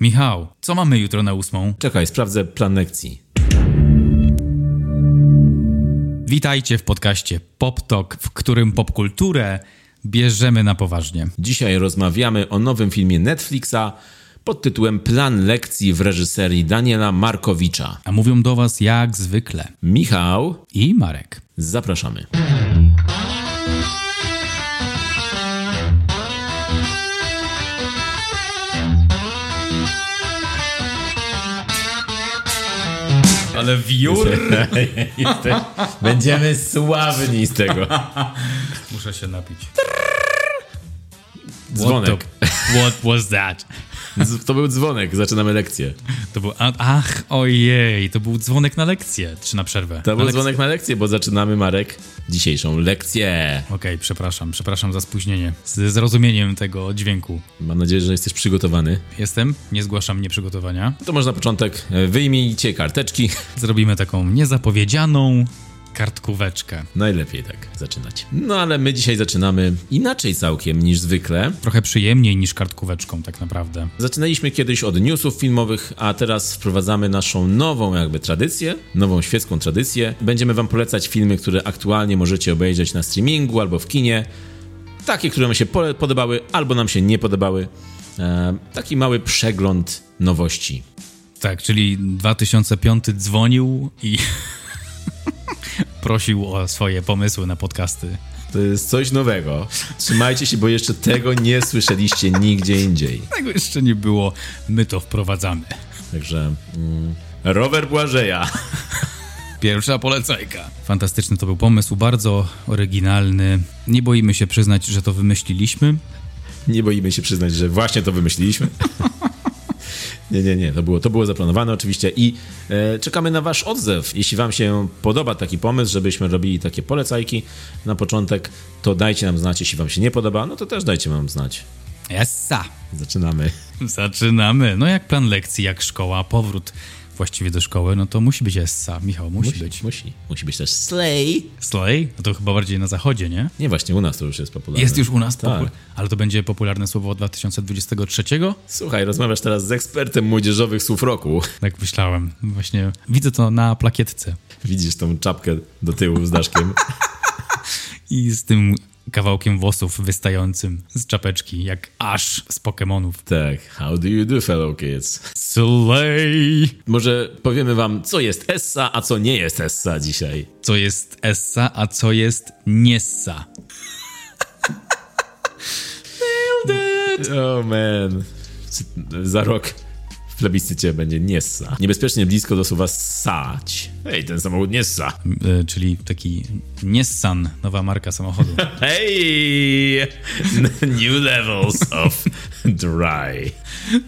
Michał, co mamy jutro na ósmą? Czekaj, sprawdzę plan lekcji. Witajcie w podcaście Pop Talk, w którym popkulturę bierzemy na poważnie. Dzisiaj rozmawiamy o nowym filmie Netflixa pod tytułem Plan lekcji w reżyserii Daniela Markowicza. A mówią do was jak zwykle Michał, i Marek. zapraszamy. Ale wiór! Będziemy sławni z tego. Muszę się napić. Dzwonek. What, the, what was that? To był dzwonek, zaczynamy lekcję. To był, ach, ojej, to był dzwonek na lekcję, czy na przerwę? To na był lekcję. dzwonek na lekcję, bo zaczynamy, Marek, dzisiejszą lekcję. Okej, przepraszam, przepraszam za spóźnienie. Z zrozumieniem tego dźwięku. Mam nadzieję, że jesteś przygotowany. Jestem, nie zgłaszam nieprzygotowania. To może na początek wyjmijcie karteczki. Zrobimy taką niezapowiedzianą kartkóweczkę. Najlepiej tak zaczynać. No ale my dzisiaj zaczynamy inaczej całkiem niż zwykle. Trochę przyjemniej niż kartkóweczką, tak naprawdę. Zaczynaliśmy kiedyś od newsów filmowych, a teraz wprowadzamy naszą nową jakby tradycję, nową świecką tradycję. Będziemy wam polecać filmy, które aktualnie możecie obejrzeć na streamingu albo w kinie. Takie, które nam się podobały albo nam się nie podobały. E, taki mały przegląd nowości. Tak, czyli 2005 dzwonił i prosił o swoje pomysły na podcasty. To jest coś nowego. Trzymajcie się, bo jeszcze tego nie słyszeliście nigdzie indziej. Tego jeszcze nie było, my to wprowadzamy. Także mm, rower Błażeja. Pierwsza polecajka. Fantastyczny to był pomysł, bardzo oryginalny. Nie boimy się przyznać, że to wymyśliliśmy. Nie boimy się przyznać, że właśnie to wymyśliliśmy. Nie, nie, nie, to było, to było zaplanowane oczywiście i e, czekamy na wasz odzew. Jeśli wam się podoba taki pomysł, żebyśmy robili takie polecajki na początek, to dajcie nam znać. Jeśli wam się nie podoba, no to też dajcie nam znać. Essa! Zaczynamy. Zaczynamy. No jak plan lekcji, jak szkoła, powrót właściwie do szkoły, no to musi być Essa. Michał, musi, być. Musi. Musi być też slay. Slay? No to chyba bardziej na zachodzie, nie? Nie, właśnie u nas to już jest popularne. Jest już u nas, Tak. ale to będzie popularne słowo od 2023? Słuchaj, rozmawiasz teraz z ekspertem młodzieżowych słów roku. Tak myślałem. Właśnie widzę to na plakietce. Widzisz tą czapkę do tyłu z daszkiem. I z tym kawałkiem włosów wystającym z czapeczki, jak aż z Pokemonów. tak, how do you do, fellow kids? Slay! Może powiemy wam, co jest Essa, a co nie jest Essa dzisiaj. Co jest Essa, a co jest Niessa? Oh man. Za rok w plebiscycie będzie Niessa. Niebezpiecznie blisko do słowa sać. Hej, ten samochód Niessa. Y, czyli taki Nissan, nowa marka samochodu. Hej! New levels of dry.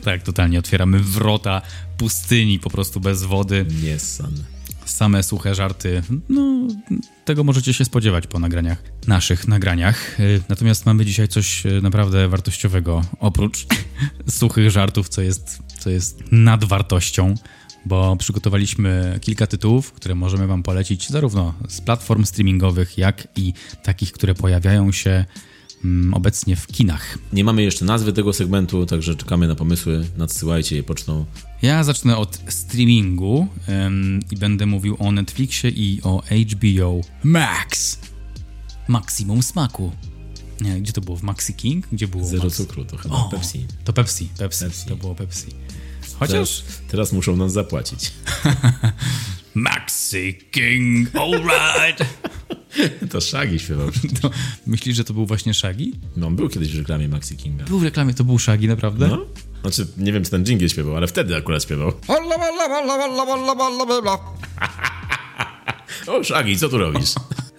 tak, totalnie otwieramy wrota pustyni po prostu bez wody. Nissan. Same suche żarty. No, tego możecie się spodziewać po nagraniach, naszych nagraniach. Y, Natomiast mamy dzisiaj coś y, naprawdę wartościowego, oprócz suchych żartów, co jest, co jest nadwartością, bo przygotowaliśmy kilka tytułów, które możemy Wam polecić zarówno z platform streamingowych, jak i takich, które pojawiają się mm, obecnie w kinach. Nie mamy jeszcze nazwy tego segmentu, także czekamy na pomysły. Nadsyłajcie je pocztą. Ja zacznę od streamingu em, i będę mówił o Netflixie i o HBO Max. Maksimum smaku. Nie, gdzie to było? W Maxi King? Gdzie było? Zero Max- cukru, to chyba O, Pepsi. To Pepsi, Pepsi, Pepsi. To było Pepsi. Chociaż Teraz, teraz muszą nam zapłacić. Maxi King, alright. To Shaggy śpiewał. to, myślisz, że to był właśnie Shaggy? No, on był kiedyś w reklamie Maxi Kinga. Był w reklamie, to był Shaggy, naprawdę? No? Znaczy, nie wiem, czy ten dżingiel śpiewał, ale wtedy akurat śpiewał. O, Shaggy, co tu robisz?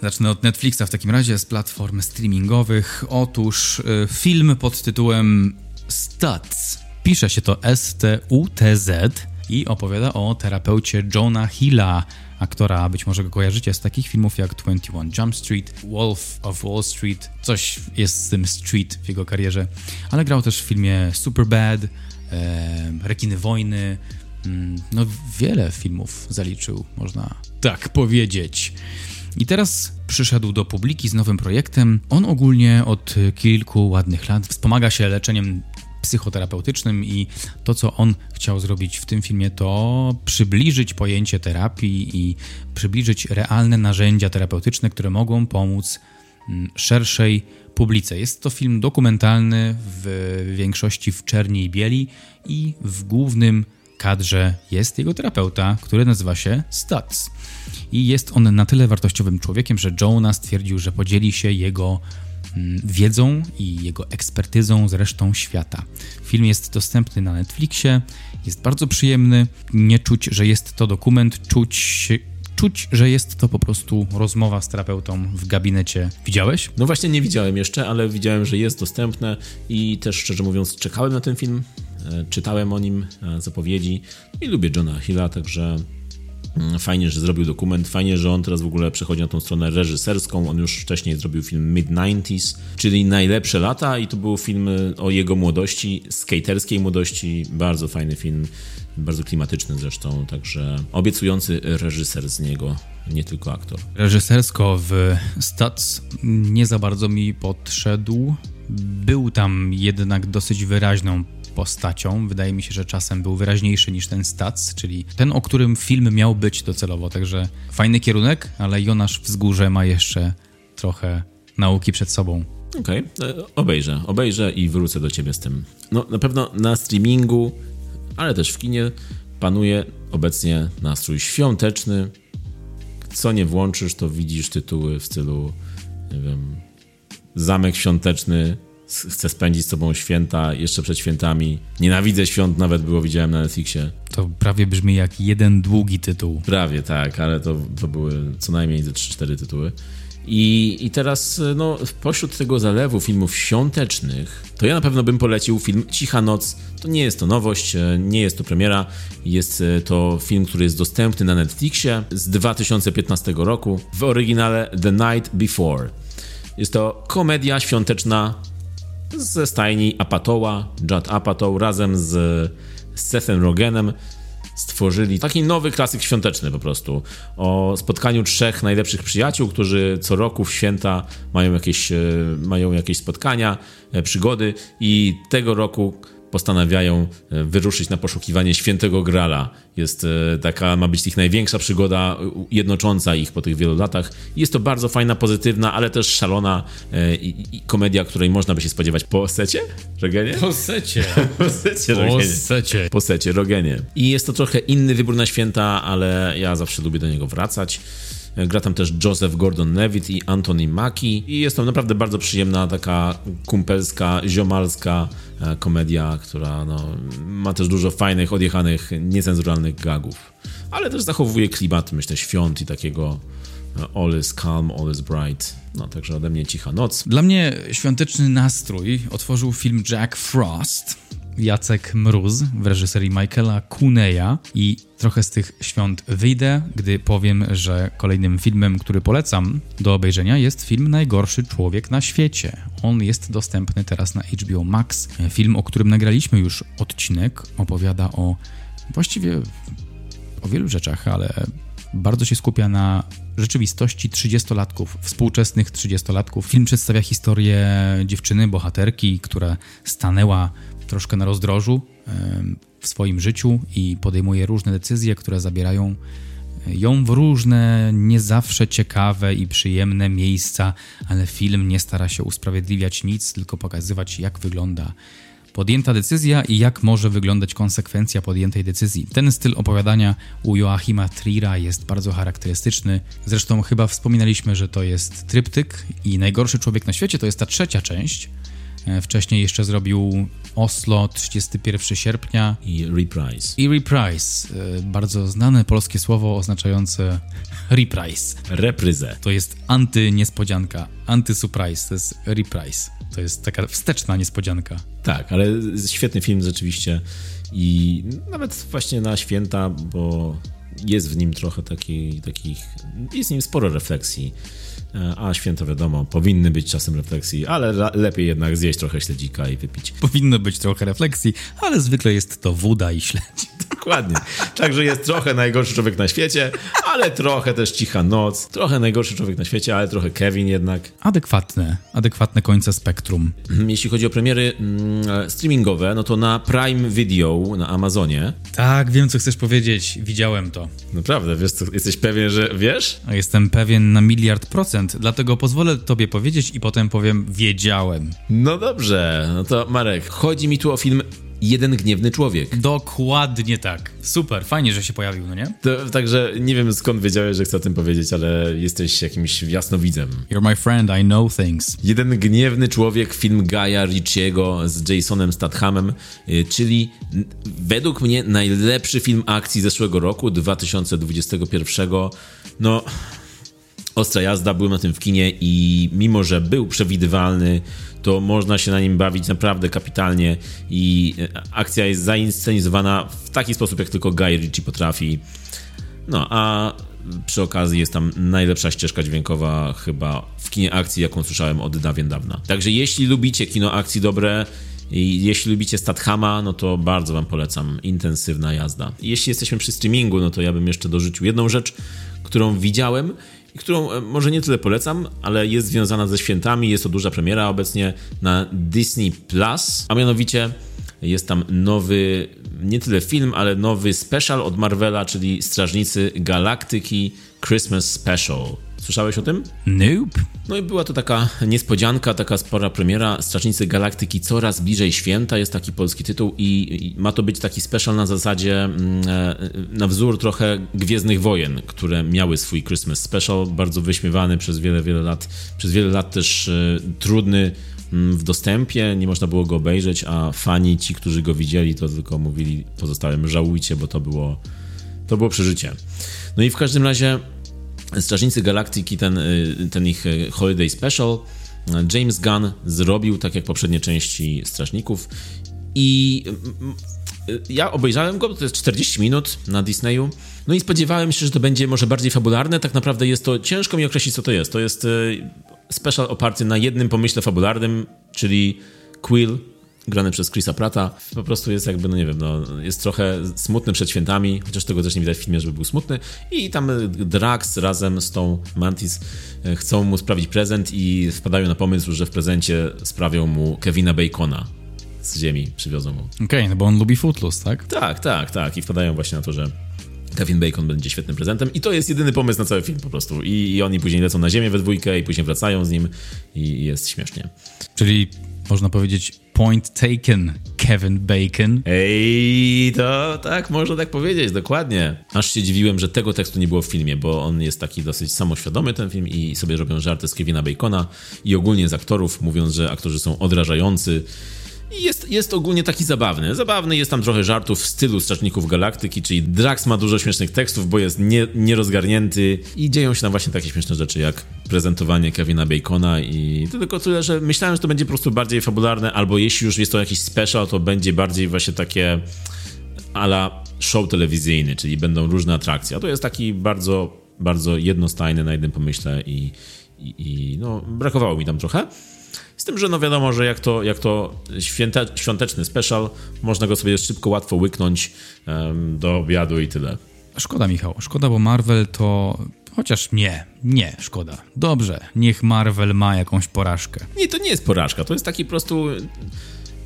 Zacznę od Netflixa w takim razie, z platform streamingowych. Otóż y, film pod tytułem Studs. Pisze się to S-T-U-T-Z i opowiada o terapeucie Johna Hilla, aktora być może go kojarzycie z takich filmów jak 21 Jump Street, Wolf of Wall Street. Coś jest z tym street w jego karierze, ale grał też w filmie Superbad, e, Rekiny Wojny, mm, no wiele filmów zaliczył, można tak powiedzieć. I teraz przyszedł do publiki z nowym projektem. On ogólnie od kilku ładnych lat wspomaga się leczeniem psychoterapeutycznym i to, co on chciał zrobić w tym filmie, to przybliżyć pojęcie terapii i przybliżyć realne narzędzia terapeutyczne, które mogą pomóc mm, szerszej publice. Jest to film dokumentalny w większości w czerni i bieli i w głównym kadrze jest jego terapeuta, który nazywa się Stutz. I jest on na tyle wartościowym człowiekiem, że Jonah stwierdził, że podzieli się jego mm, wiedzą i jego ekspertyzą z resztą świata. Film jest dostępny na Netflixie, jest bardzo przyjemny, nie czuć, że jest to dokument, czuć czuć, że jest to po prostu rozmowa z terapeutą w gabinecie. Widziałeś? No właśnie nie widziałem jeszcze, ale widziałem, że jest dostępne i też szczerze mówiąc czekałem na ten film, czytałem o nim e, zapowiedzi i lubię Johna Hilla, także mm, Fajnie, że zrobił dokument, fajnie, że on teraz w ogóle przechodzi na tą stronę reżyserską. On już wcześniej zrobił film Mid-90s, czyli Najlepsze lata i to był film o jego młodości, skaterskiej młodości. Bardzo fajny film bardzo klimatyczny zresztą, także obiecujący reżyser z niego, nie tylko aktor. Reżysersko w Stats nie za bardzo mi podszedł. Był tam jednak dosyć wyraźną postacią. Wydaje mi się, że czasem był wyraźniejszy niż ten Stats, czyli ten, o którym film miał być docelowo. Także fajny kierunek, ale Jonasz Wzgórze ma jeszcze trochę nauki przed sobą. Okej, okay. obejrzę, obejrzę i wrócę do ciebie z tym. No na pewno na streamingu ale też w kinie panuje obecnie nastrój świąteczny. Co nie włączysz, to widzisz tytuły w stylu, nie wiem, Zamek Świąteczny, chcę spędzić z tobą święta, jeszcze przed świętami. Nienawidzę świąt, nawet było, widziałem na Netflixie. To prawie brzmi jak jeden długi tytuł. Prawie, tak, ale to, to były co najmniej ze 3-4 tytuły. I, I teraz, no, pośród tego zalewu filmów świątecznych, to ja na pewno bym polecił film Cicha Noc. To nie jest to nowość, e, nie jest to premiera. Jest e, to film, który jest dostępny na Netflixie z 2015 roku w oryginale The Night Before. Jest to komedia świąteczna ze stajni Apatoła, Judd Apatow razem z Sethem Rogenem stworzyli taki nowy klasyk świąteczny po prostu. O spotkaniu trzech najlepszych przyjaciół, którzy co roku w święta mają jakieś, e, mają jakieś spotkania, e, przygody i tego roku postanawiają e, wyruszyć na poszukiwanie świętego Grala. Jest e, taka, ma być ich największa przygoda jednocząca ich po tych wielu latach. Jest to bardzo fajna, pozytywna, ale też szalona e, i, i komedia, której można by się spodziewać po secie? Rogenie? Po secie. po secie, Rogenie. Po secie. Po secie, Rogenie. I jest to trochę inny wybór na święta, ale ja zawsze lubię do niego wracać. Gra tam też Joseph Gordon-Levitt i Anthony Mackie i jest to naprawdę bardzo przyjemna, taka kumpelska, ziomalska komedia, która no, ma też dużo fajnych, odjechanych, niecenzuralnych gagów, ale też zachowuje klimat, myślę, świąt i takiego e, all is calm, all is bright. No, także ode mnie cicha noc. Dla mnie świąteczny nastrój otworzył film Jack Frost Jacek Mróz w reżyserii Michaela Kuneya i trochę z tych świąt wyjdę, gdy powiem, że kolejnym filmem, który polecam do obejrzenia jest film Najgorszy Człowiek na świecie. On jest dostępny teraz na HBO Max. Film, o którym nagraliśmy już odcinek, opowiada o właściwie o wielu rzeczach, ale bardzo się skupia na rzeczywistości 30-latków, współczesnych 30-latków. Film przedstawia historię dziewczyny, bohaterki, która stanęła troszkę na rozdrożu w swoim życiu i podejmuje różne decyzje, które zabierają e, ją w różne, nie zawsze ciekawe i przyjemne miejsca, ale film nie stara się usprawiedliwiać nic, tylko pokazywać, jak wygląda podjęta decyzja i jak może wyglądać konsekwencja podjętej decyzji. Ten styl opowiadania u Joachima Trira jest bardzo charakterystyczny. Zresztą chyba wspominaliśmy, że to jest tryptyk i najgorszy człowiek na świecie to jest ta trzecia część. E, wcześniej jeszcze zrobił Oslo 31 sierpnia. I Reprise. I Reprise. E, bardzo znane polskie słowo oznaczające reprise. Repryzę. To jest anty-niespodzianka, anty-surprise, to jest reprise. To jest taka wsteczna niespodzianka. Tak, ale świetny film rzeczywiście i nawet właśnie na święta, bo jest w nim trochę taki, takich, jest w nim sporo refleksji a święto wiadomo, powinny być czasem refleksji, ale lepiej jednak zjeść trochę śledzika i wypić. Powinno być trochę refleksji, ale zwykle jest to woda i śledzik. Dokładnie. Także jest trochę najgorszy człowiek na świecie, ale trochę też cicha noc. Trochę najgorszy człowiek na świecie, ale trochę Kevin jednak. Adekwatne, adekwatne końce spektrum. Jeśli chodzi o premiery mm, streamingowe, no to na Prime Video na Amazonie. Tak, wiem co chcesz powiedzieć. Widziałem to. Naprawdę, wiesz co, jesteś pewien, że wiesz? Jestem pewien na miliard procent, dlatego pozwolę tobie powiedzieć i potem powiem wiedziałem. No dobrze, no to Marek, chodzi mi tu o film Jeden Gniewny Człowiek. Dokładnie tak. Super, fajnie, że się pojawił, no nie? To, także nie wiem skąd wiedziałeś, że chcę o tym powiedzieć, ale jesteś jakimś jasnowidzem. You're my friend, I know things. Jeden Gniewny Człowiek, film Gaja Ritchiego z Jasonem Stathamem, y, czyli według mnie najlepszy film akcji zeszłego roku, 2021. No ostra jazda, byłem na tym w kinie i mimo, że był przewidywalny, to można się na nim bawić naprawdę kapitalnie i e, akcja jest zainscenizowana w taki sposób, jak tylko Guy Ritchie potrafi. No, a przy okazji jest tam najlepsza ścieżka dźwiękowa chyba w kinie akcji, jaką słyszałem od dawien dawna. Także jeśli lubicie kino akcji dobre, i jeśli lubicie Stathama, no to bardzo wam polecam. Intensywna jazda. Jeśli jesteśmy przy streamingu, no to ja bym jeszcze dorzucił jedną rzecz, którą widziałem którą e, może nie tyle polecam, ale jest związana ze świętami. Jest to duża premiera obecnie na Disney Plus, a mianowicie jest tam nowy, nie tyle film, ale nowy special od Marvela, czyli Strażnicy Galaktyki Christmas Special. Słyszałeś o tym? Nope. No i była to taka niespodzianka, taka spora premiera. Strażnicy Galaktyki coraz bliżej święta jest taki polski tytuł i, i ma to być taki special na zasadzie mm, e, na wzór trochę Gwiezdnych Wojen, które miały swój Christmas special, bardzo wyśmiewany przez wiele, wiele lat. Przez wiele lat też e, trudny mm, w dostępie, nie można było go obejrzeć, a fani, ci, którzy go widzieli, to tylko mówili pozostałym żałujcie, bo to było, to było przeżycie. No i w każdym razie Strażnicy Galaktyki, ten, y, ten ich y, Holiday Special, James Gunn zrobił tak jak poprzednie części Strażników. I y, ja obejrzałem go, to jest 40 minut na Disneyu, no i spodziewałem się, że to będzie może bardziej fabularne, tak naprawdę jest to, ciężko mi określić co to jest, to jest special oparty na jednym pomyśle fabularnym, czyli Quill, grany przez Chrisa Prata, po prostu jest jakby, no nie wiem, no, jest trochę smutny przed świętami, chociaż tego też nie widać w filmie, żeby był smutny. I tam Drax razem z tą Mantis e, chcą mu sprawić prezent i wpadają na pomysł, że w prezencie sprawią mu Kevina Bacona z ziemi, przywiozą mu. Okej, okay, no bo on lubi Footloose, tak? Tak, tak, tak. I wpadają właśnie na to, że Kevin Bacon będzie świetnym prezentem i to jest jedyny pomysł na cały film po prostu. I, I oni później lecą na ziemię we dwójkę i później wracają z nim i jest śmiesznie. Czyli można powiedzieć point taken, Kevin Bacon. Ej, to tak, można tak powiedzieć, dokładnie. Aż się dziwiłem, że tego tekstu nie było w filmie, bo on jest taki dosyć samoświadomy, ten film, i sobie robią żarty z Kevina Bacona i ogólnie z aktorów, mówiąc, że aktorzy są odrażający i jest, jest ogólnie taki zabawny. Zabawny jest tam trochę żartów w stylu Strażników Galaktyki, czyli Drax ma dużo śmiesznych tekstów, bo jest nie, nierozgarnięty i dzieją się tam właśnie takie śmieszne rzeczy jak prezentowanie Kevina Bacona i to tylko tyle, że myślałem, że to będzie po prostu bardziej fabularne, albo jeśli już jest to jakiś special, to będzie bardziej właśnie takie ala show telewizyjny, czyli będą różne atrakcje. A to jest taki bardzo, bardzo jednostajny na jednym pomyśle i, i, i no, brakowało mi tam trochę. Z tym, że no wiadomo, że jak to, jak to święte, świąteczny special, można go sobie szybko, łatwo łyknąć um, do obiadu i tyle. Szkoda, Michał. Szkoda, bo Marvel to. Chociaż nie, nie, szkoda. Dobrze, niech Marvel ma jakąś porażkę. Nie, to nie jest porażka, to jest taki po prostu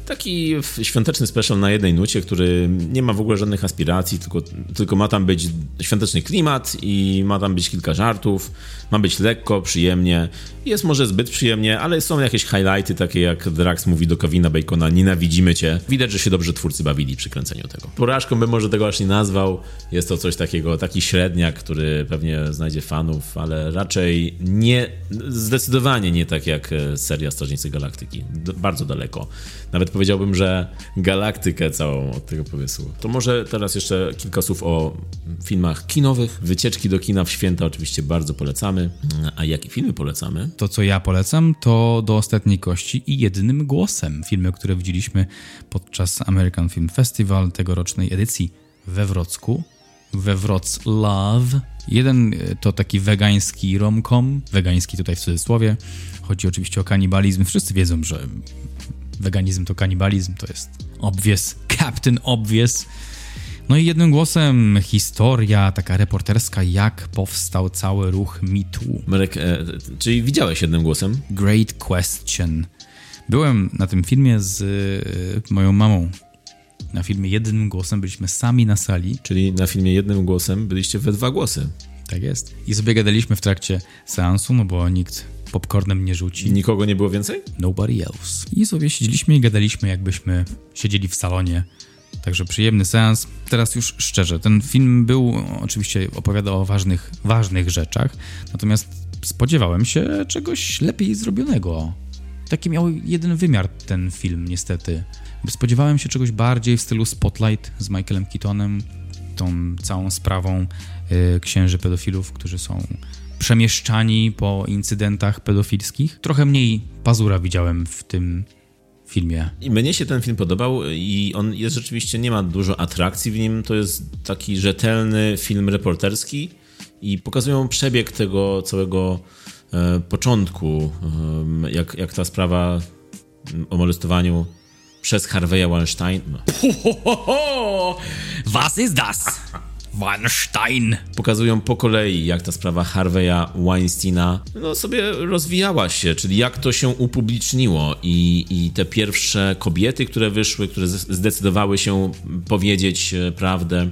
Taki świąteczny special na jednej nucie, który nie ma w ogóle żadnych aspiracji, tylko, tylko ma tam być świąteczny klimat i ma tam być kilka żartów, ma być lekko, przyjemnie. Jest może zbyt przyjemnie, ale są jakieś highlighty, takie jak Drax mówi do Kevina Bacona, nienawidzimy cię. Widać, że się dobrze twórcy bawili przy kręceniu tego. Porażką bym może tego aż nie nazwał. Jest to coś takiego, taki średniak, który pewnie znajdzie fanów, ale raczej nie, zdecydowanie nie tak jak seria Strażnicy Galaktyki. bardzo daleko. Nawet powiedziałbym, że galaktykę całą od tego pomysłu. To może teraz jeszcze kilka słów o filmach kinowych. Wycieczki do kina w święta oczywiście bardzo polecamy. A jakie filmy polecamy? To, co ja polecam, to Do Ostatniej Kości i Jednym Głosem. Filmy, które widzieliśmy podczas American Film Festival tegorocznej edycji we Wrocku. We Wrocław. Jeden e, to taki wegański romkom, wegański tutaj w cudzysłowie. Chodzi oczywiście o kanibalizm. Wszyscy wiedzą, że weganizm to kanibalizm, to jest obvious, Captain Obvious. No i jednym głosem historia taka reporterska, jak powstał cały ruch MeToo. Marek, e, czyli widziałeś jednym głosem? Great question. Byłem na tym filmie z e, moją mamą. Na filmie jednym głosem byliśmy sami na sali. Czyli na filmie jednym głosem byliście we dwa głosy. Tak jest. I sobie gadaliśmy w trakcie seansu, no bo nikt popcornem nie rzuci. Nikogo nie było więcej? Nobody else. I sobie siedzieliśmy i gadaliśmy, jakbyśmy siedzieli w salonie. Także przyjemny seans. Teraz już szczerze, ten film był, oczywiście opowiadał o ważnych, ważnych rzeczach, natomiast spodziewałem się czegoś lepiej zrobionego. Taki miał jeden wymiar ten film, niestety. Spodziewałem się czegoś bardziej w stylu Spotlight z Michaelem Keatonem, tą całą sprawą y, księży pedofilów, którzy są przemieszczani po incydentach pedofilskich. Trochę mniej pazura widziałem w tym filmie. I mnie się ten film podobał i on jest rzeczywiście, nie ma dużo atrakcji w nim, to jest taki rzetelny film reporterski i pokazują przebieg tego całego e, początku, e, jak, jak ta sprawa o molestowaniu przez Harveya Weinstein. Was ist das? Weinstein. Pokazują po kolei, jak ta sprawa Harveya Weinsteina no, sobie rozwijała się, czyli jak to się upubliczniło i, i te pierwsze kobiety, które wyszły, które zdecydowały się powiedzieć e, prawdę.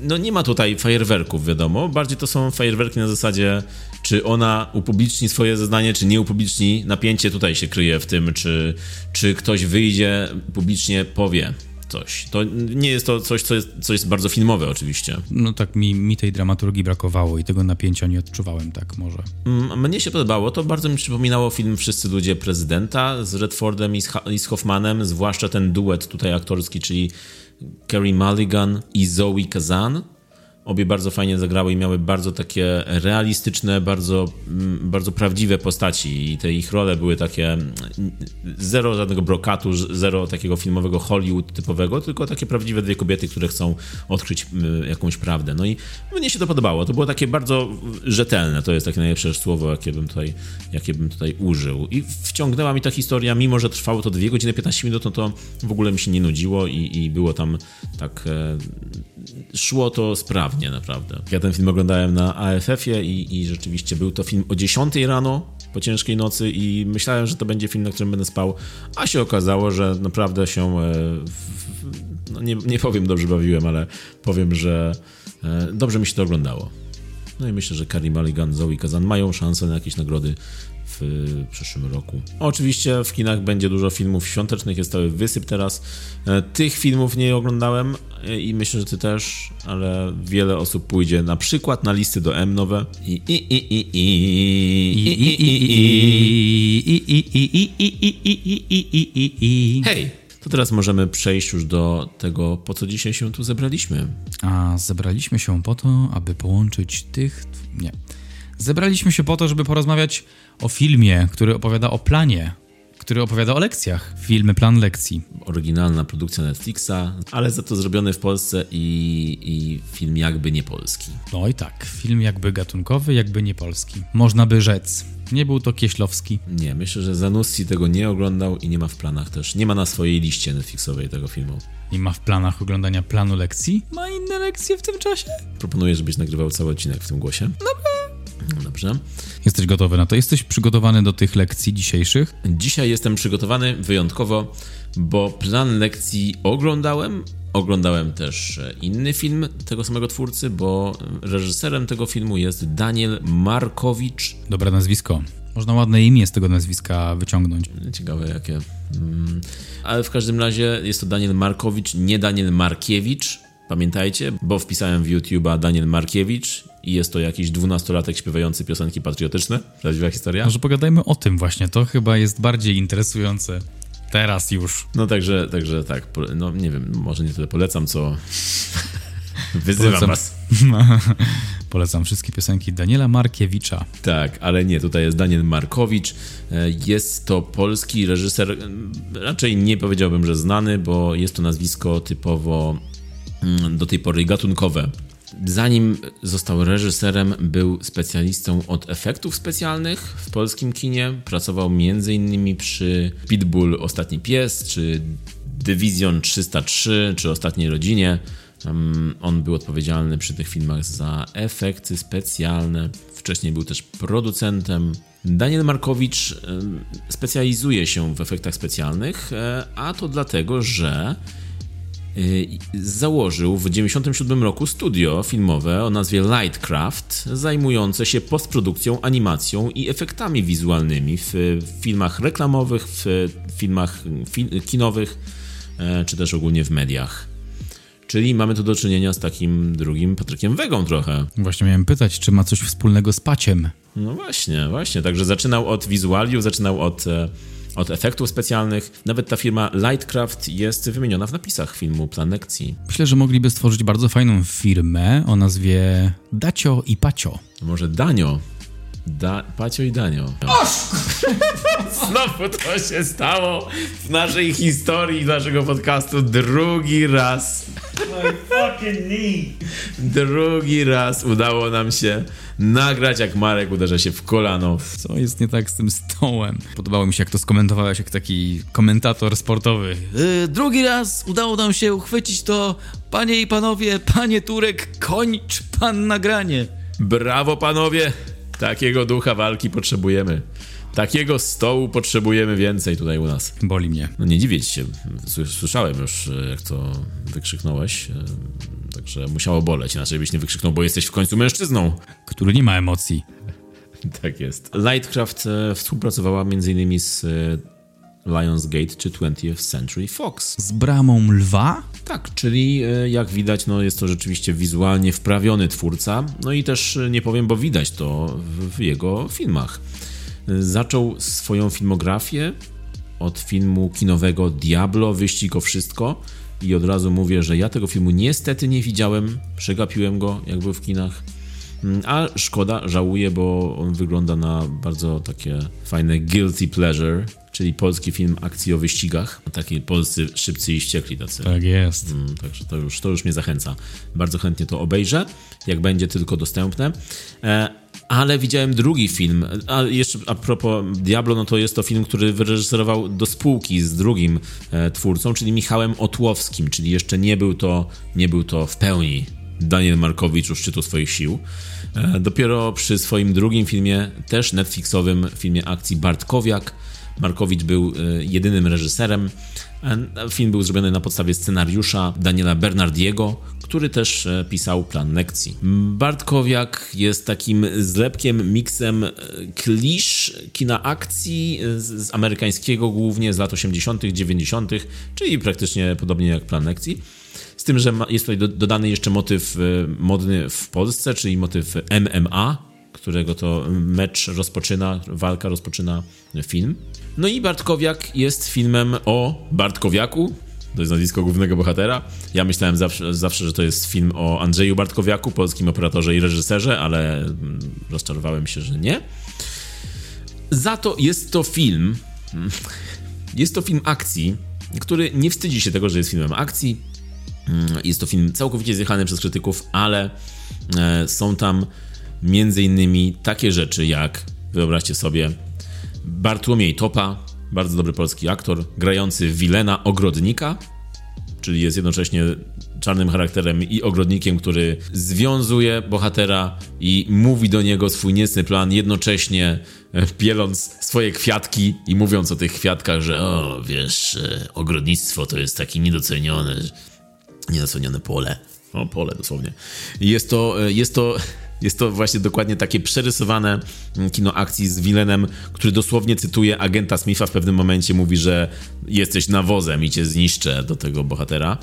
No nie ma tutaj fajerwerków, wiadomo. Bardziej to są fajerwerki na zasadzie, czy ona upubliczni swoje zeznanie, czy nie upubliczni. Napięcie tutaj się kryje w tym, czy, czy ktoś wyjdzie, publicznie powie coś. To nie jest to coś, co jest, co jest bardzo filmowe oczywiście. No tak, mi, mi tej dramaturgii brakowało i tego napięcia nie odczuwałem tak może. Mm, mnie się podobało, to bardzo mi przypominało film Wszyscy Ludzie Prezydenta z Redfordem i z, i z Hoffmanem, zwłaszcza ten duet tutaj aktorski, czyli Kerry Mulligan i Zoe Kazan Obie bardzo fajnie zagrały i miały bardzo takie realistyczne, bardzo, mm, bardzo prawdziwe postaci i te ich role były takie mm, zero żadnego brokatu, zero takiego filmowego Hollywood typowego, tylko takie prawdziwe dwie kobiety, które chcą odkryć mm, jakąś prawdę. No i mnie się to podobało. To było takie bardzo rzetelne. To jest takie najlepsze słowo, jakie bym tutaj, jakie bym tutaj użył. I wciągnęła mi ta historia, mimo że trwało to 2 godziny 15 minut, no to w ogóle mi się nie nudziło i, i było tam tak e, szło to sprawnie naprawdę. Ja ten film oglądałem na AFF-ie i, i rzeczywiście był to film o 10 rano po ciężkiej nocy i myślałem, że to będzie film, na którym będę spał, a się okazało, że naprawdę się e, no nie, nie powiem dobrze bawiłem, ale powiem, że e, dobrze mi się to oglądało. No i myślę, że Carrie Mulligan, Zoe Kazan mają szansę na jakieś nagrody w przyszłym roku. Oczywiście w kinach będzie dużo filmów świątecznych, jest cały wysyp teraz. E, tych filmów nie oglądałem e, i myślę, że ty też, ale wiele osób pójdzie na przykład na listy do M nowe i i i i i i Hej, to teraz możemy przejść już do tego, po co dzisiaj się tu zebraliśmy. A zebraliśmy się po to, aby połączyć tych... Nie. Zebraliśmy się po to, żeby porozmawiać o filmie, który opowiada o planie, który opowiada o lekcjach. Filmy Plan Lekcji. Oryginalna produkcja Netflixa, ale za to zrobiony w Polsce i, i film jakby nie polski. No i tak, film jakby gatunkowy, jakby nie polski. Można by rzec. Nie był to Kieślowski. Nie, myślę, że Zanussi tego nie oglądał i nie ma w planach też. Nie ma na swojej liście Netflixowej tego filmu. Nie ma w planach oglądania planu lekcji? Ma inne lekcje w tym czasie? Proponuję, żebyś nagrywał cały odcinek w tym głosie. Dobra. Dobrze. Jesteś gotowy na to? Jesteś przygotowany do tych lekcji dzisiejszych? Dzisiaj jestem przygotowany wyjątkowo, bo plan lekcji oglądałem. Oglądałem też inny film tego samego twórcy, bo reżyserem tego filmu jest Daniel Markowicz. Dobre nazwisko. Można ładne imię z tego nazwiska wyciągnąć. Ciekawe jakie. Mm. Ale w każdym razie jest to Daniel Markowicz, nie Daniel Markiewicz. Pamiętajcie, bo wpisałem w YouTube'a Daniel Markiewicz i jest to jakiś dwunastolatek śpiewający piosenki patriotyczne. Prawdziwa historia? Może pogadajmy o tym właśnie, to chyba jest bardziej interesujące. Teraz już. No także, także tak, no nie wiem, może nie tyle polecam, co wyzywam polecam. was. polecam wszystkie piosenki Daniela Markiewicza. Tak, ale nie, tutaj jest Daniel Markowicz. E, jest to polski reżyser, raczej nie powiedziałbym, że znany, bo jest to nazwisko typowo mm, do tej pory gatunkowe Zanim został reżyserem, był specjalistą od efektów specjalnych w polskim kinie. Pracował m.in. przy Pitbull Ostatni Pies, czy Division 303, czy Ostatniej Rodzinie. On był odpowiedzialny przy tych filmach za efekty specjalne. Wcześniej był też producentem. Daniel Markowicz specjalizuje się w efektach specjalnych, e, a to dlatego, że założył w 1997 roku studio filmowe o nazwie Lightcraft, zajmujące się postprodukcją, animacją i efektami wizualnymi w filmach reklamowych, w filmach kinowych, e, czy też ogólnie w mediach. Czyli mamy tu do czynienia z takim drugim Patrykiem Wegą trochę. Właśnie miałem pytać, czy ma coś wspólnego z Paciem. No właśnie, właśnie. Także zaczynał od wizualiów, zaczynał od e, od efektów specjalnych. Nawet ta firma Lightcraft jest wymieniona w napisach filmu Planekcji. Myślę, że mogliby stworzyć bardzo fajną firmę o nazwie Dacio i Pacio. Może Danio. Da, Pacio i Danio. Znowu to się stało w naszej historii naszego podcastu drugi raz. My fucking knee. Drugi raz udało nam się nagrać, jak Marek uderza się w kolano. Co jest nie tak z tym stołem? Podobało mi się, jak to skomentowałeś, jak taki komentator sportowy. Yy, drugi raz udało nam się uchwycić to, panie i panowie, panie Turek, kończ pan nagranie. Brawo, panowie! Takiego ducha walki potrzebujemy. Takiego stołu potrzebujemy więcej tutaj u nas. Boli mnie. No nie dziwię się. Słyszałem już, e, jak to wykrzyknąłeś. E, także musiało boleć. Inaczej byś nie wykrzyknął, bo jesteś w końcu mężczyzną. Który nie ma emocji. tak jest. Lightcraft e, współpracowała m.in. z Lionsgate czy 20th Century Fox. Z bramą lwa? Tak, czyli jak widać, no jest to rzeczywiście wizualnie wprawiony twórca. No i też nie powiem, bo widać to w jego filmach. Zaczął swoją filmografię od filmu kinowego Diablo, Wyścig o Wszystko i od razu mówię, że ja tego filmu niestety nie widziałem, przegapiłem go jak był w kinach, mm, a szkoda, żałuję, bo on wygląda na bardzo takie fajne guilty pleasure, czyli polski film akcji o wyścigach. Taki polscy szybcy i ściekli tacy. Tak jest. Mm, także to już, to już mnie zachęca. Bardzo chętnie to obejrzę, jak będzie tylko dostępne. E, ale widziałem drugi film. A jeszcze a propos Diablo, no to jest to film, który wyreżyserował do spółki z drugim e, twórcą, czyli Michałem Otłowskim, czyli jeszcze nie był to, nie był to w pełni Daniel Markowicz u szczytu swoich sił. E, dopiero przy swoim drugim filmie, też Netflixowym filmie akcji Bartkowiak, Markowicz był e, jedynym reżyserem. Film był zrobiony na podstawie scenariusza Daniela Bernardiego, który też e, pisał plan lekcji. Bartkowiak jest takim zlepkiem, miksem e, klisz kina akcji z amerykańskiego głównie z lat 80., 90., czyli praktycznie podobnie jak plan lekcji. Z tym, że jest tutaj dodany jeszcze motyw modny w Polsce, czyli motyw MMA, którego to mecz rozpoczyna, walka rozpoczyna film. No i Bartkowiak jest filmem o Bartkowiaku, to jest nazwisko głównego bohatera. Ja myślałem zawsze, zawsze, że to jest film o Andrzeju Bartkowiaku, polskim operatorze i reżyserze, ale mm, rozczarowałem się, że nie. Za to jest to film. Jest to film akcji, który nie wstydzi się tego, że jest filmem akcji. Mm, jest to film całkowicie zjechany przez krytyków, ale e, są tam między innymi takie rzeczy jak, wyobraźcie sobie, Bartłomiej Topa, bardzo dobry polski aktor, grający Wilena Ogrodnika, czyli jest jednocześnie czarnym charakterem i ogrodnikiem, który związuje bohatera i mówi do niego swój niecny plan, jednocześnie pieląc swoje kwiatki i mówiąc o tych kwiatkach, że o, wiesz, e, ogrodnictwo to jest taki niedocenione, niedocenione pole. O, pole dosłownie. Jest to, e, jest to jest to właśnie dokładnie takie przerysowane kino akcji z Wilenem, który dosłownie cytuje agenta Smitha w pewnym momencie, mówi, że jesteś nawozem i cię zniszczę do tego bohatera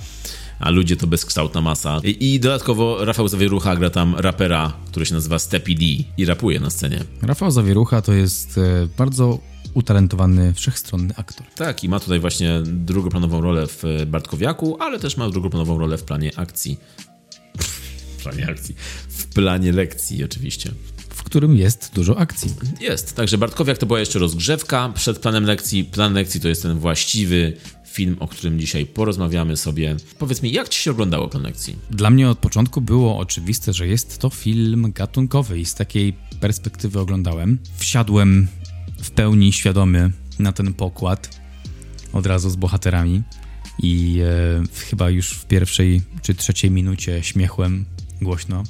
a ludzie to bezkształtna masa. I, dodatkowo Rafał Zawierucha gra tam rapera, który się nazywa Steppy D i rapuje na scenie. Rafał Zawierucha to jest e, bardzo utalentowany, wszechstronny aktor. Tak, i ma tutaj właśnie drugoplanową rolę w Bartkowiaku, ale też ma drugoplanową rolę w planie akcji planie akcji. W planie lekcji oczywiście. W którym jest dużo akcji. Jest. Także Bartkowiak to była jeszcze rozgrzewka przed planem lekcji. Plan lekcji to jest ten właściwy film, o którym dzisiaj porozmawiamy sobie. Powiedz mi, jak ci się oglądało plan lekcji? Dla mnie od początku było oczywiste, że jest to film gatunkowy i z takiej perspektywy oglądałem. Wsiadłem w pełni świadomy na ten pokład, od razu z bohaterami. i e, chyba już w pierwszej czy trzeciej minucie śmiechłem głośno.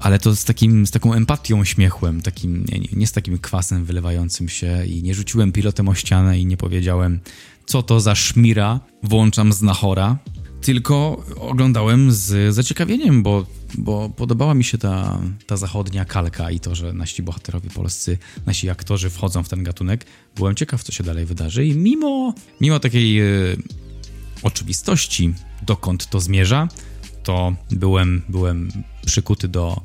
Ale to z, takim, z taką empatią śmiechłem, takim, nie, nie z takim kwasem wylewającym się i nie rzuciłem pilotem o ścianę i nie powiedziałem, co to za szmira, włączam znachora, tylko oglądałem z zaciekawieniem, bo, bo podobała mi się ta, ta zachodnia kalka i to, że nasi bohaterowie polscy, nasi aktorzy wchodzą w ten gatunek. Byłem ciekaw, co się dalej wydarzy i mimo, mimo takiej y, oczywistości, dokąd to zmierza, to byłem, byłem przykuty do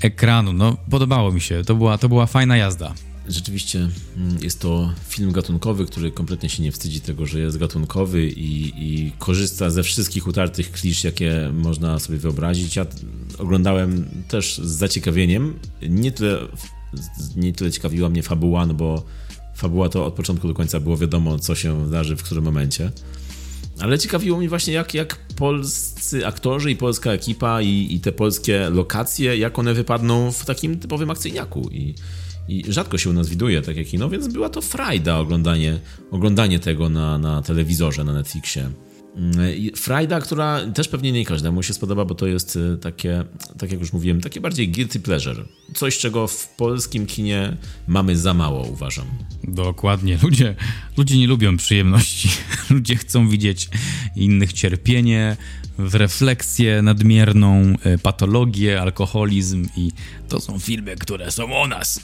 ekranu. No, podobało mi się, to była, to była fajna jazda. Rzeczywiście mm, jest to film gatunkowy, który kompletnie się nie wstydzi tego, że jest gatunkowy i, i korzysta ze wszystkich utartych klisz, jakie można sobie wyobrazić. Ja oglądałem też z zaciekawieniem. Nie tyle, nie tyle ciekawiła mnie fabuła, no bo fabuła to od początku do końca było wiadomo, co się wydarzy w którym momencie. Ale ciekawiło mnie właśnie, jak, jak polscy aktorzy i polska ekipa i, i te polskie lokacje, jak one wypadną w takim typowym akcyjniaku. I, i rzadko się u nas widuje takie kino, więc była to frajda oglądanie, oglądanie tego na, na telewizorze, na Netflixie. Frajda, która też pewnie nie każdemu się spodoba, bo to jest e, takie, tak jak już mówiłem, takie bardziej guilty pleasure. Coś, czego w polskim kinie mamy za mało, uważam. Dokładnie. Ludzie, ludzie nie lubią przyjemności. Ludzie chcą widzieć innych cierpienie, w refleksję nadmierną, e, patologię, alkoholizm i to są filmy, które są o nas.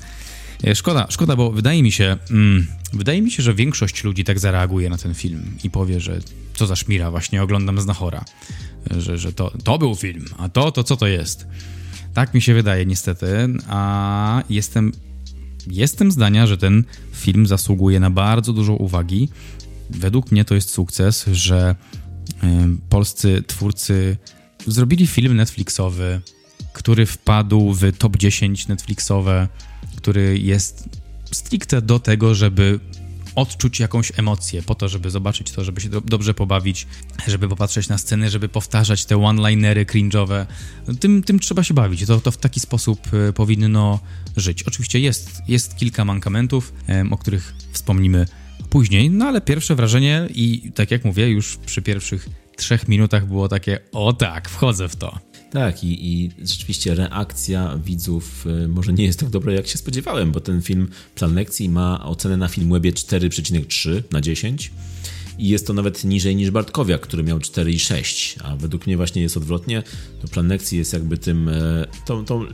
E, szkoda, szkoda, bo wydaje mi się, mm, wydaje mi się, że większość ludzi tak zareaguje na ten film i powie, że co za szmira, właśnie oglądam Znachora, że, że to, to był film, a to, to co to jest? Tak mi się wydaje niestety, a jestem, jestem zdania, że ten film zasługuje na bardzo dużo uwagi. Według mnie to jest sukces, że y, polscy twórcy zrobili film Netflixowy, który wpadł w top 10 Netflixowe który jest stricte do tego, żeby odczuć jakąś emocję, po to, żeby zobaczyć to, żeby się do, dobrze pobawić, żeby popatrzeć na sceny, żeby powtarzać te one-linery cringe'owe. Tym, tym trzeba się bawić. To, to w taki sposób e, powinno żyć. Oczywiście jest, jest kilka mankamentów, o których wspomnimy później, no ale pierwsze wrażenie i tak jak mówię, już przy pierwszych trzech minutach było takie, o tak, wchodzę w to. Tak, i, i rzeczywiście reakcja widzów y, może nie jest tak dobra, jak się spodziewałem, bo ten film Plan Lekcji ma ocenę na Filmwebie 4,3 na 10 i jest to nawet niżej niż Bartkowiak, który miał 4,6, a według mnie właśnie jest odwrotnie. To plan lekcji jest jakby tym, e, tą, tą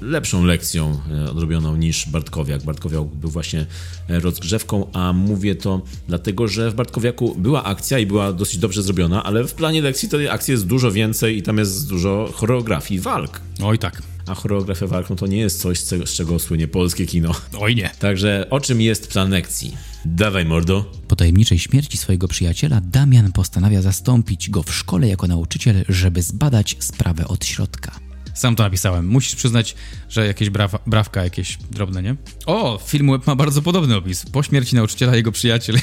lepszą lekcją e, odrobioną niż Bartkowiak. Bartkowiak był właśnie e, rozgrzewką, a mówię to dlatego, że w Bartkowiaku była akcja i była dosyć dobrze zrobiona, ale w planie lekcji tej akcji jest dużo więcej i tam jest dużo choreografii walk. Oj tak a choreografia walk no to nie jest coś, z czego słynie polskie kino. Oj nie. Także o czym jest plan lekcji? Dawaj, mordo. Po tajemniczej śmierci swojego przyjaciela, Damian postanawia zastąpić go w szkole jako nauczyciel, żeby zbadać sprawę od środka. Sam to napisałem. Musisz przyznać, że jakieś brawa, brawka, jakieś drobne, nie? O, film web ma bardzo podobny opis. Po śmierci nauczyciela jego przyjaciel.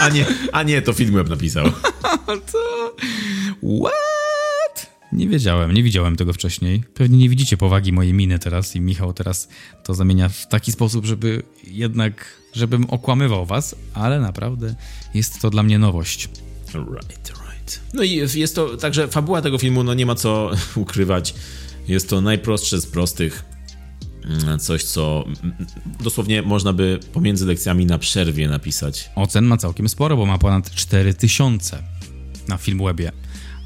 A nie, a nie, to film web napisał. to... What? Nie wiedziałem, nie widziałem tego wcześniej. Pewnie nie widzicie powagi mojej miny teraz i Michał teraz to zamienia w taki sposób, żeby jednak żebym okłamywał was, ale naprawdę jest to dla mnie nowość. Right, right. No i jest to, także fabuła tego filmu, no nie ma co ukrywać. Jest to najprostsze z prostych. Mm, coś, co dosłownie można by pomiędzy lekcjami na przerwie napisać. Ocen ma całkiem sporo, bo ma ponad 4000 na Filmwebie,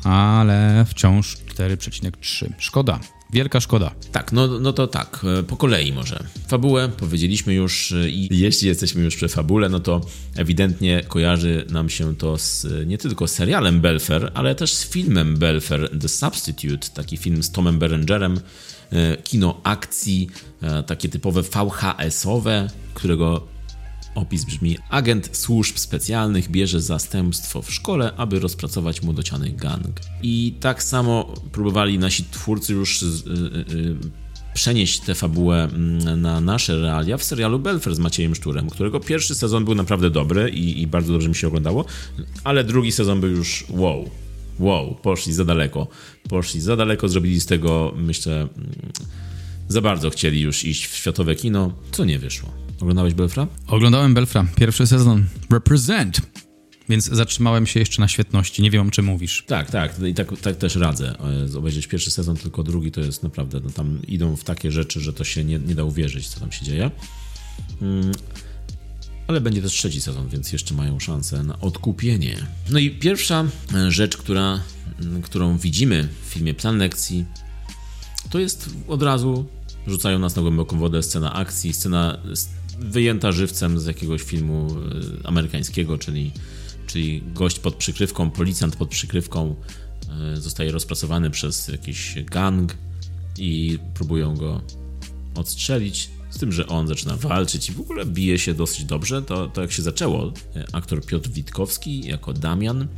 ale wciąż 4,3. Szkoda. Wielka szkoda. Tak, no, no to tak, e, po kolei może. Fabułę powiedzieliśmy już e, i jeśli jesteśmy już przy fabule, no to ewidentnie kojarzy nam się to z nie tylko serialem Belfer, ale też z filmem Belfer The Substitute, taki film z Tomem Berengerem, e, kino akcji, takie typowe VHS-owe, którego Opis brzmi: Agent służb specjalnych bierze zastępstwo w szkole, aby rozpracować młodociany gang. I tak samo próbowali nasi twórcy już. Yy, yy, przenieść tę fabułę mm, na nasze realia w serialu Belfer z Maciejem Szturem, którego pierwszy sezon był naprawdę dobry i, i, bardzo dobrze mi się oglądało, ale drugi sezon był już wow, wow, poszli za daleko. Poszli za daleko, zrobili z tego, myślę, mm, za bardzo chcieli już iść w światowe kino, co nie wyszło. Oglądałeś Belfra? Oglądałem Belfra, pierwszy sezon. Represent! więc zatrzymałem się jeszcze na świetności. Nie wiem, o czym mówisz. Tak, tak. I tak, tak też radzę. E, obejrzeć pierwszy sezon, tylko drugi to jest naprawdę, no tam idą w takie rzeczy, że to się nie, nie da uwierzyć, co tam się dzieje. Mm, ale będzie też trzeci sezon, więc jeszcze mają szansę na odkupienie. No i pierwsza e, rzecz, która, którą widzimy w filmie Plan Lekcji, to jest od razu rzucają nas na głęboką wodę scena akcji, scena wyjęta żywcem z jakiegoś filmu e, amerykańskiego, czyli, czyli gość pod przykrywką, policjant pod przykrywką e, zostaje rozpracowany przez jakiś gang i próbują go odstrzelić. Z tym, że on zaczyna walczyć i w ogóle bije się dosyć dobrze. To, to jak się zaczęło. E, aktor Piotr Witkowski jako Damian,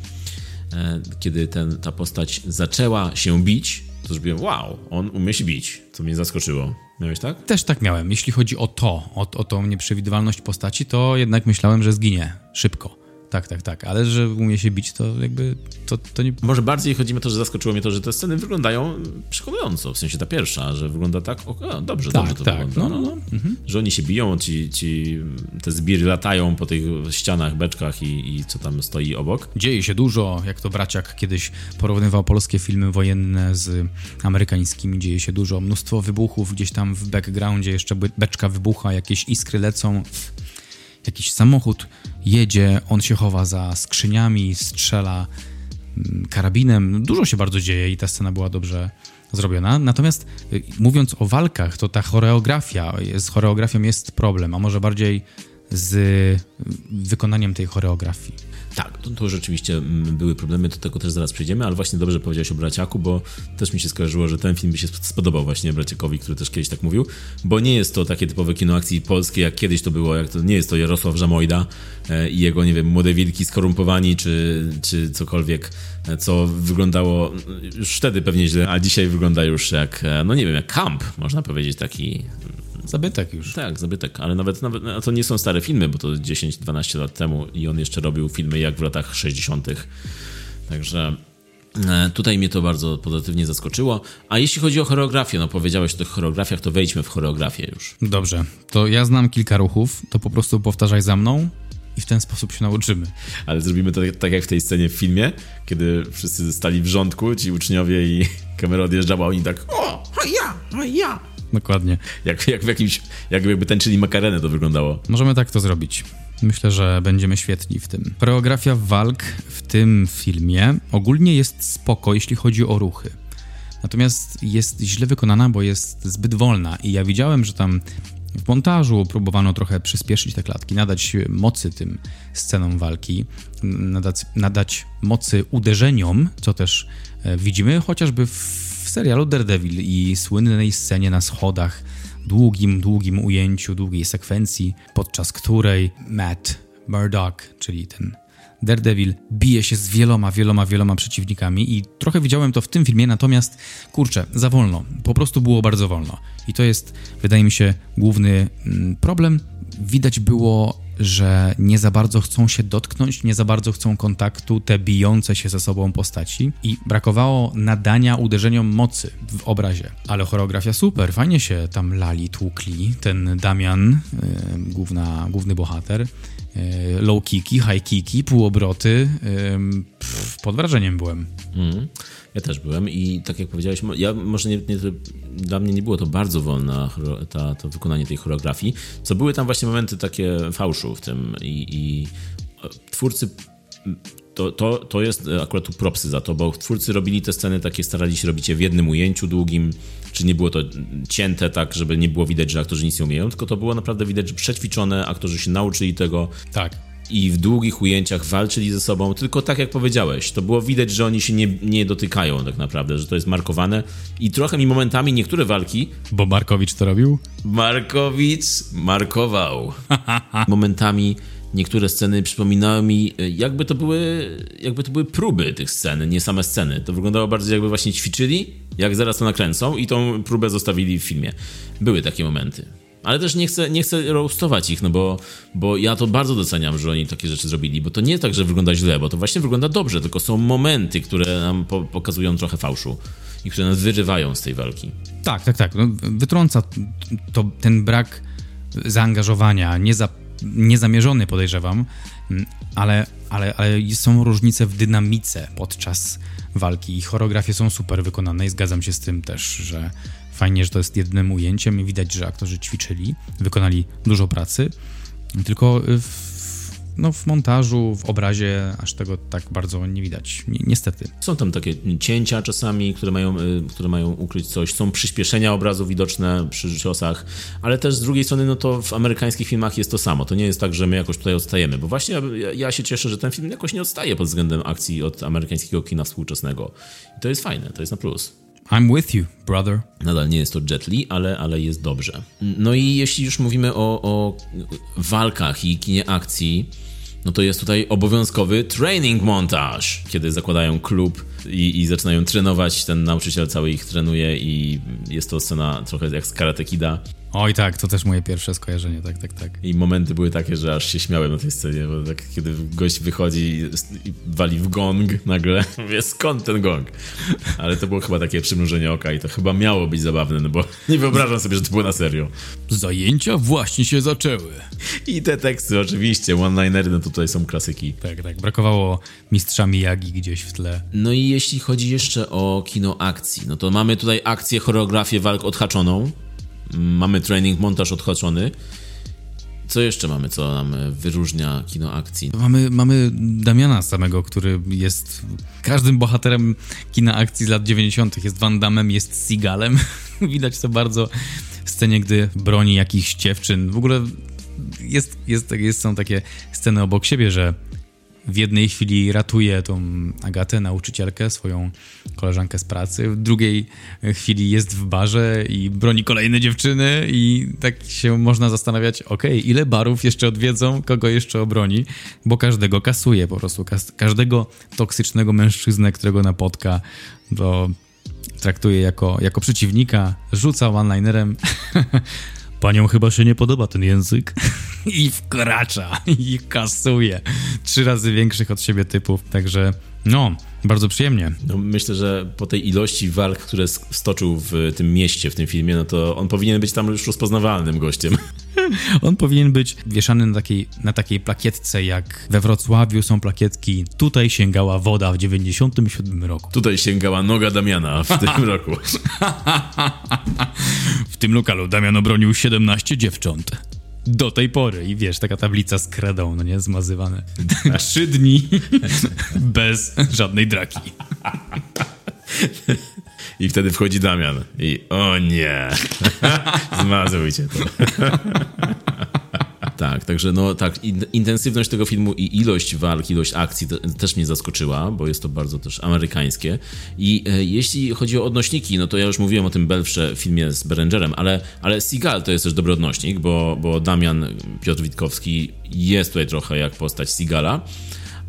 kiedy ten, ta postać zaczęła się bić, to zrobiłem, wow, on umie się bić, co mnie zaskoczyło. Miałeś tak? Też tak miałem. Jeśli chodzi o to, o, o tą nieprzewidywalność postaci, to jednak myślałem, że zginie szybko. Tak, tak, tak, ale że umie się bić, to jakby to, to nie... Może bardziej chodzi mi o to, że zaskoczyło mnie to, że te sceny wyglądają przekonująco, w sensie ta pierwsza, że wygląda tak, o, dobrze, tak, dobrze to tak. wygląda. No, no, no. Mhm. Że oni się biją, ci, ci te zbiry latają po tych ścianach, beczkach i, i co tam stoi obok. Dzieje się dużo, jak to Braciak kiedyś porównywał polskie filmy wojenne z amerykańskimi, dzieje się dużo, mnóstwo wybuchów, gdzieś tam w backgroundzie jeszcze beczka wybucha, jakieś iskry lecą, jakiś samochód jedzie, on się chowa za skrzyniami, strzela mm, karabinem. Dużo się bardzo dzieje i ta scena była dobrze zrobiona. Natomiast y, mówiąc o walkach, to ta choreografia, z choreografią jest problem, a może bardziej z y, wykonaniem tej choreografii. Tak, to, to, rzeczywiście mm, były problemy, do tego też zaraz przejdziemy, ale właśnie dobrze powiedziałeś o Braciaku, bo też mi się skojarzyło, że ten film by się spodobał właśnie Braciakowi, który też kiedyś tak mówił, bo nie jest to takie typowe kino akcji polskie, jak kiedyś to było, jak to nie jest to Jarosław Żamojda e, i jego, nie wiem, młode wilki skorumpowani, czy, czy cokolwiek, e, co wyglądało już wtedy pewnie źle, a dzisiaj wygląda już jak, e, no nie wiem, jak kamp, można powiedzieć, taki Zabytek już. Tak, zabytek, ale nawet, nawet a to nie są stare filmy, bo to 10-12 lat temu i on jeszcze robił filmy jak w latach 60. Także e, Tutaj mnie to bardzo pozytywnie zaskoczyło. A jeśli chodzi o choreografię, no powiedziałeś o tych choreografiach, to wejdźmy w choreografię już. Dobrze, to ja znam kilka ruchów, to po prostu powtarzaj za mną i w ten sposób się nauczymy. Ale zrobimy to tak jak w tej scenie w filmie, kiedy wszyscy stali w rządku, ci uczniowie i kamera odjeżdżała, oni tak o, ja, ja, Dokładnie. Jak, jak w jakimś, jakby tańczyli makarenę to wyglądało. Możemy tak to zrobić. Myślę, że będziemy świetni w tym. Choreografia walk w tym filmie ogólnie jest spoko, jeśli chodzi o ruchy. Natomiast jest źle wykonana, bo jest zbyt wolna i ja widziałem, że tam w montażu próbowano trochę przyspieszyć te klatki, nadać mocy tym scenom walki, nadać, nadać mocy uderzeniom, co też e, widzimy chociażby w w serialu Daredevil i słynnej scenie na schodach, długim, długim ujęciu, długiej sekwencji, podczas której Matt Murdock, czyli ten Daredevil, bije się z wieloma, wieloma, wieloma przeciwnikami i trochę widziałem to w tym filmie, natomiast kurczę, za wolno. Po prostu było bardzo wolno. I to jest, wydaje mi się, główny mm, problem. Widać było że nie za bardzo chcą się dotknąć, nie za bardzo chcą kontaktu te bijące się ze sobą postaci i brakowało nadania uderzeniom mocy w obrazie. Ale choreografia super, fajnie się tam lali, tłukli. Ten Damian, yy, główna, główny bohater, yy, low kicki, high kicki, półobroty, yy, pff, pod wrażeniem byłem. Mm. Ja też byłem i tak jak powiedziałeś, ja może nie, nie, dla mnie nie było to bardzo wolne, ta, to wykonanie tej choreografii, co były tam właśnie momenty takie fałszu w tym i, i twórcy to, to, to jest akurat tu propsy za to, bo twórcy robili te sceny takie, starali się robić je w jednym ujęciu długim, czy nie było to cięte tak, żeby nie było widać, że aktorzy nic nie umieją, tylko to było naprawdę widać, że przećwiczone, aktorzy się nauczyli tego. Tak i w długich ujęciach walczyli ze sobą, tylko tak jak powiedziałeś, to było widać, że oni się nie, nie dotykają tak naprawdę, że to jest markowane i trochę mi momentami niektóre walki... Bo Markowicz to robił? Markowicz markował. momentami niektóre sceny przypominały mi, jakby to były, jakby to były próby tych scen, nie same sceny. To wyglądało bardziej jakby właśnie ćwiczyli, jak zaraz to nakręcą i tą próbę zostawili w filmie. Były takie momenty. Ale też nie chcę, nie chcę roastować ich, no bo, bo ja to bardzo doceniam, że oni takie rzeczy zrobili, bo to nie tak, że wygląda źle, bo to właśnie wygląda dobrze, tylko są momenty, które nam po pokazują trochę fałszu i które nas wyrywają z tej walki. Tak, tak, tak. No, wytrąca to ten brak zaangażowania, nieza, niezamierzony podejrzewam, ale ale, ale są różnice w dynamice podczas walki i choreografie są super wykonane i zgadzam się z tym też, że fajnie, że to jest jednym ujęciem i widać, że aktorzy ćwiczyli, wykonali dużo pracy, tylko w no, w montażu, w obrazie aż tego tak bardzo nie widać, Ni niestety. Są tam takie cięcia czasami, które mają, y, które mają ukryć coś, są przyspieszenia obrazu widoczne przy ciosach, ale też z drugiej strony, no to w amerykańskich filmach jest to samo. To nie jest tak, że my jakoś tutaj odstajemy, bo właśnie ja, ja się cieszę, że ten film jakoś nie odstaje pod względem akcji od amerykańskiego kina współczesnego. I to jest fajne, to jest na plus. I'm with you, brother. Nadal nie jest to Jet Li, ale, ale jest dobrze. No i jeśli już mówimy o, o walkach i kinie akcji, no to jest tutaj obowiązkowy training montage, kiedy zakładają klub i, i zaczynają trenować. Ten nauczyciel cały ich trenuje i jest to scena trochę jak z Karate Kida. Oj tak, to też moje pierwsze skojarzenie, tak, tak, tak. I momenty były takie, że aż się śmiałem na tej scenie, bo tak kiedy gość wychodzi i wali w gong nagle, mówię, skąd ten gong? Ale to było chyba takie przymrużenie oka i to chyba miało być zabawne, no bo nie wyobrażam sobie, że to było na serio. Zajęcia właśnie się zaczęły. I te teksty oczywiście, one-linery, no tutaj są klasyki. Tak, tak, brakowało mistrza Miyagi gdzieś w tle. No i jeśli chodzi jeszcze o kino akcji, no to mamy tutaj akcję, choreografię walk odhaczoną, Mamy training, montaż odhaczony. Co jeszcze mamy, co nam wyróżnia kino akcji? Mamy, mamy Damiana samego, który jest każdym bohaterem kina akcji z lat 90. Jest Van Damme, jest Seagalem. Widać to bardzo w scenie, gdy broni jakichś dziewczyn. W ogóle jest, jest, jest, są takie sceny obok siebie, że w jednej chwili ratuje tą Agatę, nauczycielkę, swoją koleżankę z pracy, w drugiej chwili jest w barze i broni kolejne dziewczyny i tak się można zastanawiać, ok, ile barów jeszcze odwiedzą, kogo jeszcze obroni, bo każdego kasuje po prostu, każdego toksycznego mężczyznę, którego napotka, to traktuje jako, jako przeciwnika, rzuca one-linerem Panią chyba się nie podoba ten język. I wkracza, i kasuje. Trzy razy większych od siebie typów, także no, bardzo przyjemnie. No, myślę, że po tej ilości walk, które stoczył w tym mieście, w tym filmie, no to on powinien być tam już rozpoznawalnym gościem. On powinien być wieszany na takiej, na takiej plakietce, jak we Wrocławiu są plakietki Tutaj sięgała woda w 97 roku. Tutaj sięgała noga Damiana w tym roku. w tym lokalu Damian obronił 17 dziewcząt. Do tej pory. I wiesz, taka tablica z kredą, no nie? Zmazywane. Trzy dni bez żadnej draki. I wtedy wchodzi Damian. I o nie, zmazujcie to. Tak, także no tak, intensywność tego filmu i ilość walk, ilość akcji też mnie zaskoczyła, bo jest to bardzo też amerykańskie. I e, jeśli chodzi o odnośniki, no to ja już mówiłem o tym Belfrze filmie z Berengerem, ale, ale Seagal to jest też dobry odnośnik, bo, bo Damian Piotr Witkowski jest tutaj trochę jak postać Seagala.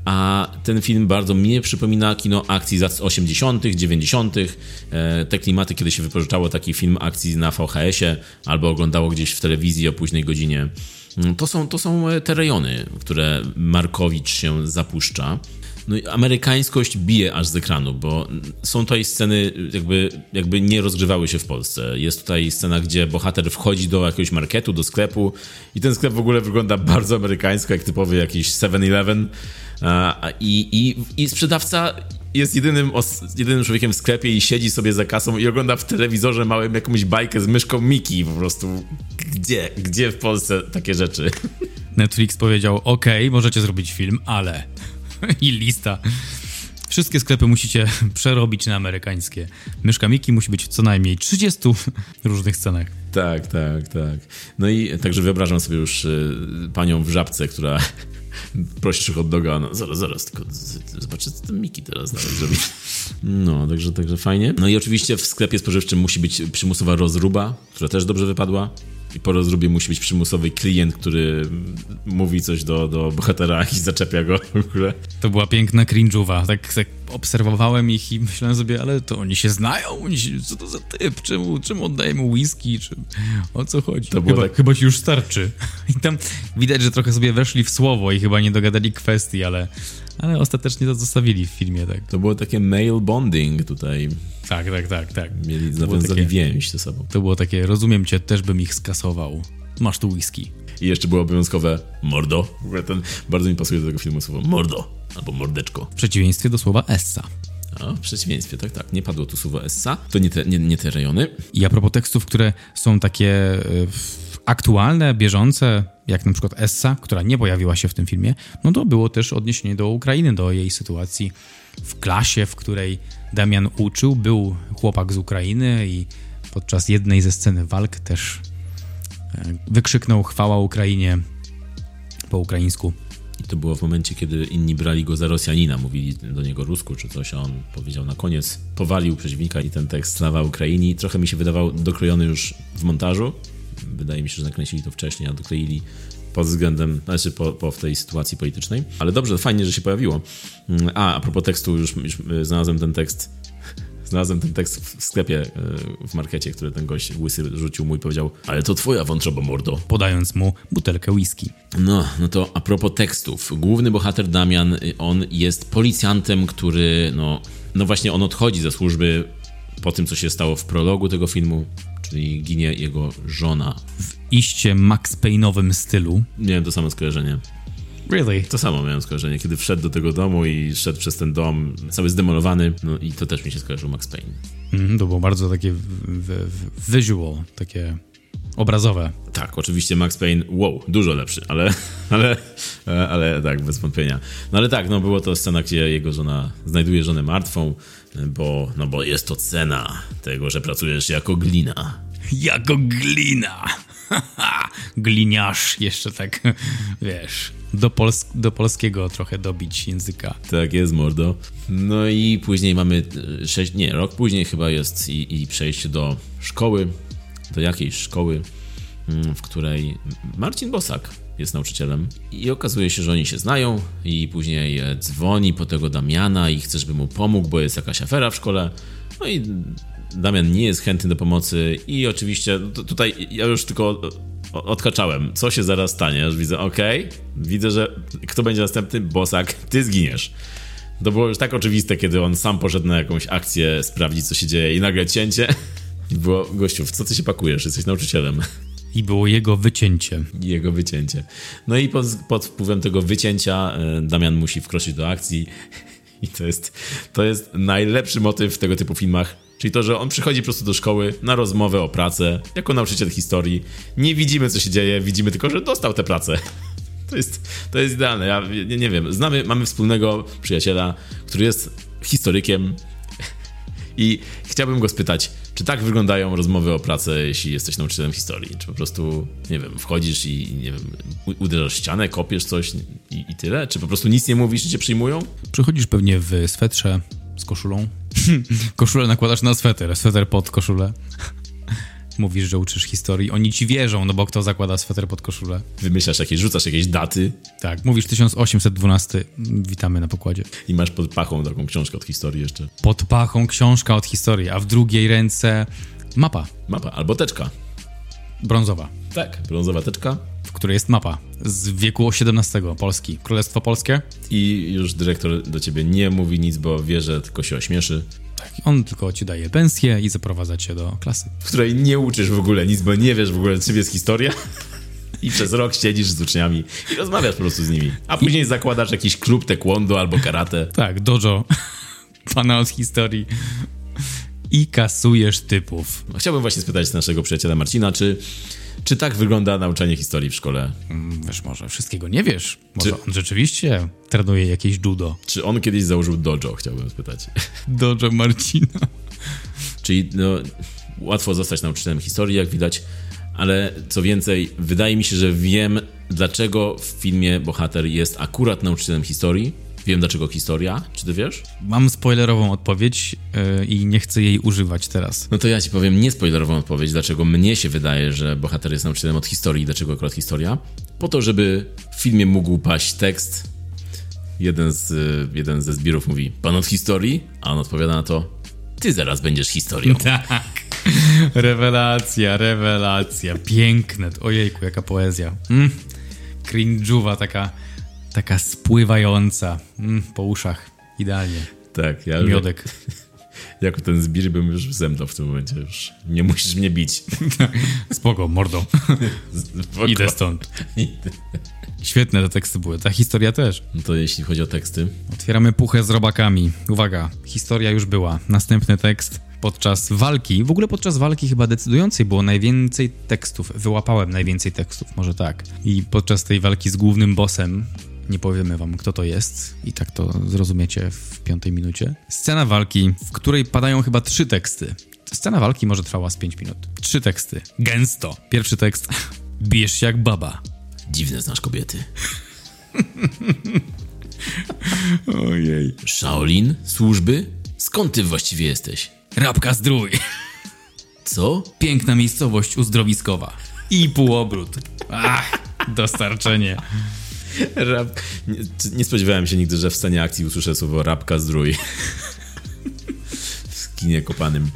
A ten film bardzo mnie przypomina kino akcji z lat 80., 90., e, te klimaty, kiedy się wypożyczało taki film akcji na VHS-ie albo oglądało gdzieś w telewizji o późnej godzinie. Mm, to są, to są e, te rejony, które Markowicz się zapuszcza. No amerykańskość bije aż z ekranu, bo są tutaj sceny, jakby, jakby nie rozgrywały się w Polsce. Jest tutaj scena, gdzie bohater wchodzi do jakiegoś marketu, do sklepu i ten sklep w ogóle wygląda bardzo amerykańsko, jak typowy jakiś 7-Eleven. I, i, I sprzedawca jest jedynym, jedynym człowiekiem w sklepie i siedzi sobie za kasą i ogląda w telewizorze małym jakąś bajkę z myszką Miki po prostu. Gdzie? Gdzie w Polsce takie rzeczy? Netflix powiedział, ok, możecie zrobić film, ale... I lista. Wszystkie sklepy musicie przerobić na amerykańskie. Myszka Miki musi być w co najmniej 30 różnych scenach. Tak, tak, tak. No i także wyobrażam sobie już y, panią w żabce, która prosisz hot doga, no zaraz, zaraz, tylko zobaczę, co ten Miki teraz nawet zrobi. No, także, także fajnie. No i oczywiście w sklepie spożywczym musi być przymusowa rozruba, która też dobrze wypadła. I po rozrubie musi być przymusowy klient, który mówi coś do, do bohatera i zaczepia go w ogóle. To była piękna cringe'uwa. Tak, tak obserwowałem ich i myślałem sobie, ale to oni się znają? Oni się, co to za typ? Czemu, czemu oddajemy whisky? O co chodzi? To chyba, tak... chyba się już starczy. I tam widać, że trochę sobie weszli w słowo i chyba nie dogadali kwestii, ale, Ale ostatecznie to zostawili w filmie, tak. To było takie male bonding tutaj. Tak, tak, tak, tak. Mieli nawiązali więź ze sobą. To było takie, rozumiem cię, też bym ich skasował. Masz tu whisky. I jeszcze było obowiązkowe mordo. W ogóle ten, bardzo mi pasuje do tego filmu słowo mordo albo mordeczko. W przeciwieństwie do słowa essa. A, w przeciwieństwie, tak, tak. Nie padło tu słowo essa. To nie te, nie, nie te rejony. I a propos tekstów, które są takie y, aktualne, bieżące, jak na przykład Essa, która nie pojawiła się w tym filmie, no to było też odniesienie do Ukrainy, do jej sytuacji w klasie, w której Damian uczył. Był chłopak z Ukrainy i podczas jednej ze sceny walk też e, wykrzyknął chwała Ukrainie po ukraińsku. I to było w momencie, kiedy inni brali go za Rosjanina, mówili do niego rusku czy coś, a on powiedział na koniec, powalił przeciwnika i ten tekst Slawa Ukraini trochę mi się wydawał dokrojony już w montażu. Wydaje mi się, że nakręcili to wcześniej, a dokleili pod względem, znaczy po, po w tej sytuacji politycznej. Ale dobrze, fajnie, że się pojawiło. A, a propos tekstu, już, już znalazłem ten tekst znalazłem ten tekst w sklepie e, w markecie, który ten gość łysy rzucił mu i powiedział ale to twoja wątroba mordo. Podając mu butelkę whisky. No, no to a propos tekstów. Główny bohater Damian, on jest policjantem, który no, no właśnie on odchodzi ze służby po tym, co się stało w prologu tego filmu, czyli ginie jego żona. W iście Max Payne'owym stylu. Miałem to samo skojarzenie. Really? To samo miałem skojarzenie, kiedy wszedł do tego domu i szedł przez ten dom cały zdemolowany, no i to też mi się skojarzył Max Payne. Mm, to było bardzo takie visual, takie obrazowe. Tak, oczywiście Max Payne, wow, dużo lepszy, ale, ale, ale tak, bez wątpienia. No ale tak, no było to scena, gdzie jego żona znajduje żonę martwą, bo, no bo jest to cena tego, że pracujesz jako glina. Jako glina! Gliniarz, jeszcze tak, wiesz, do, pols do polskiego trochę dobić języka. Tak jest, mordo. No i później mamy sześć, nie, rok później chyba jest i, i przejście do szkoły, do jakiejś szkoły, mm, w której Marcin Bosak jest nauczycielem i okazuje się, że oni się znają i później e, dzwoni po tego Damiana i chce, żeby mu pomógł, bo jest jakaś afera w szkole. No i Damian nie jest chętny do pomocy i oczywiście tutaj ja już tylko odkaczałem, co się zaraz stanie, widzę, okej, widzę, że kto będzie następny? Bosak, ty zginiesz. To było już tak oczywiste, kiedy on sam poszedł na jakąś akcję sprawdzić, co się dzieje i nagle cięcie. Było, gościu, w co ty się pakujesz? Jesteś nauczycielem. I było jego wycięcie. Jego wycięcie. No i pod, pod wpływem tego wycięcia e, Damian musi wkroczyć do akcji. I to jest, to jest najlepszy motyw w tego typu filmach. Czyli to, że on przychodzi po prostu do szkoły na rozmowę o pracę, jako nauczyciel historii. Nie widzimy, co się dzieje, widzimy tylko, że dostał tę pracę. To jest, to jest idealne. Ja nie, nie wiem, znamy, mamy wspólnego przyjaciela, który jest historykiem i chciałbym go spytać, czy tak wyglądają rozmowy o pracę, jeśli jesteś nauczycielem historii? Czy po prostu, nie wiem, wchodzisz i, nie wiem, uderzasz ścianę, kopiesz coś i, i tyle? Czy po prostu nic nie mówisz i cię przyjmują? Przychodzisz pewnie w swetrze z koszulą. Koszulę nakładasz na sweter, sweter pod koszulę. Mówisz, że uczysz historii. Oni ci wierzą, no bo kto zakłada sweter pod koszulę? Wymyślasz jakieś, rzucasz jakieś daty. Tak, mówisz 1812. Witamy na pokładzie. I masz pod pachą taką książkę od historii jeszcze. Pod pachą książka od historii, a w drugiej ręce mapa. Mapa albo teczka. Brązowa. Tak, brązowa teczka. W której jest mapa z wieku XVII Polski. Królestwo Polskie. I już dyrektor do ciebie nie mówi nic, bo wie, że tylko się ośmieszy. Tak, on tylko ci daje pensję i zaprowadza cię do klasy. W której nie uczysz w ogóle nic, bo nie wiesz w ogóle, czym jest historia. I przez rok siedzisz z uczniami i rozmawiasz po prostu z nimi. A później I... zakładasz jakiś klub taekwondo albo karate. Tak, dojo. Pana od historii. I kasujesz typów. Chciałbym właśnie spytać naszego przyjaciela Marcina, czy czy tak wygląda nauczanie historii w szkole? Mm, wiesz, może wszystkiego nie wiesz. Może czy... on rzeczywiście trenuje jakieś judo. Czy on kiedyś założył dojo, chciałbym spytać. Dojo Marcina. Czyli no, łatwo zostać nauczycielem historii, jak widać, ale co więcej, wydaje mi się, że wiem, dlaczego w filmie bohater jest akurat nauczycielem historii, Wiem dlaczego historia, czy ty wiesz? Mam spoilerową odpowiedź yy, i nie chcę jej używać teraz. No to ja ci powiem niespoilerową odpowiedź, dlaczego mnie się wydaje, że bohater jest nauczycielem od historii, dlaczego akurat historia. Po to, żeby w filmie mógł paść tekst. Jeden, z, jeden ze zbiorów mówi, pan od historii? A on odpowiada na to, ty zaraz będziesz historią. Tak. Rewelacja, rewelacja. Piękne. Ojejku, jaka poezja. Mm. Taka taka spływająca mm, po uszach. Idealnie. Tak, ja Miodek. Jako ten zbir bym już zemdlał w tym momencie. Już nie musisz mnie bić. Spoko, mordo. Spoko. Idę stąd. Świetne te teksty były. Ta historia też. No to jeśli chodzi o teksty. Otwieramy puchę z robakami. Uwaga, historia już była. Następny tekst. Podczas walki, w ogóle podczas walki chyba decydującej było najwięcej tekstów. Wyłapałem najwięcej tekstów, może tak. I podczas tej walki z głównym bossem, nie powiemy wam kto to jest i tak to zrozumiecie w piątej minucie. Scena walki, w której padają chyba trzy teksty. Scena walki może trwała z pięć minut. Trzy teksty. Gęsto. Pierwszy tekst. Bierz się jak baba. Dziwne znasz kobiety. Ojej. Shaolin? Służby? Skąd ty właściwie jesteś? Rabka zdrój. Co? Piękna miejscowość uzdrowiskowa. I półobrót. Ach, dostarczenie. Rap... Nie, nie spodziewałem się nigdy, że w scenie akcji usłyszę słowo rabka zdrój. w kinie kopanym.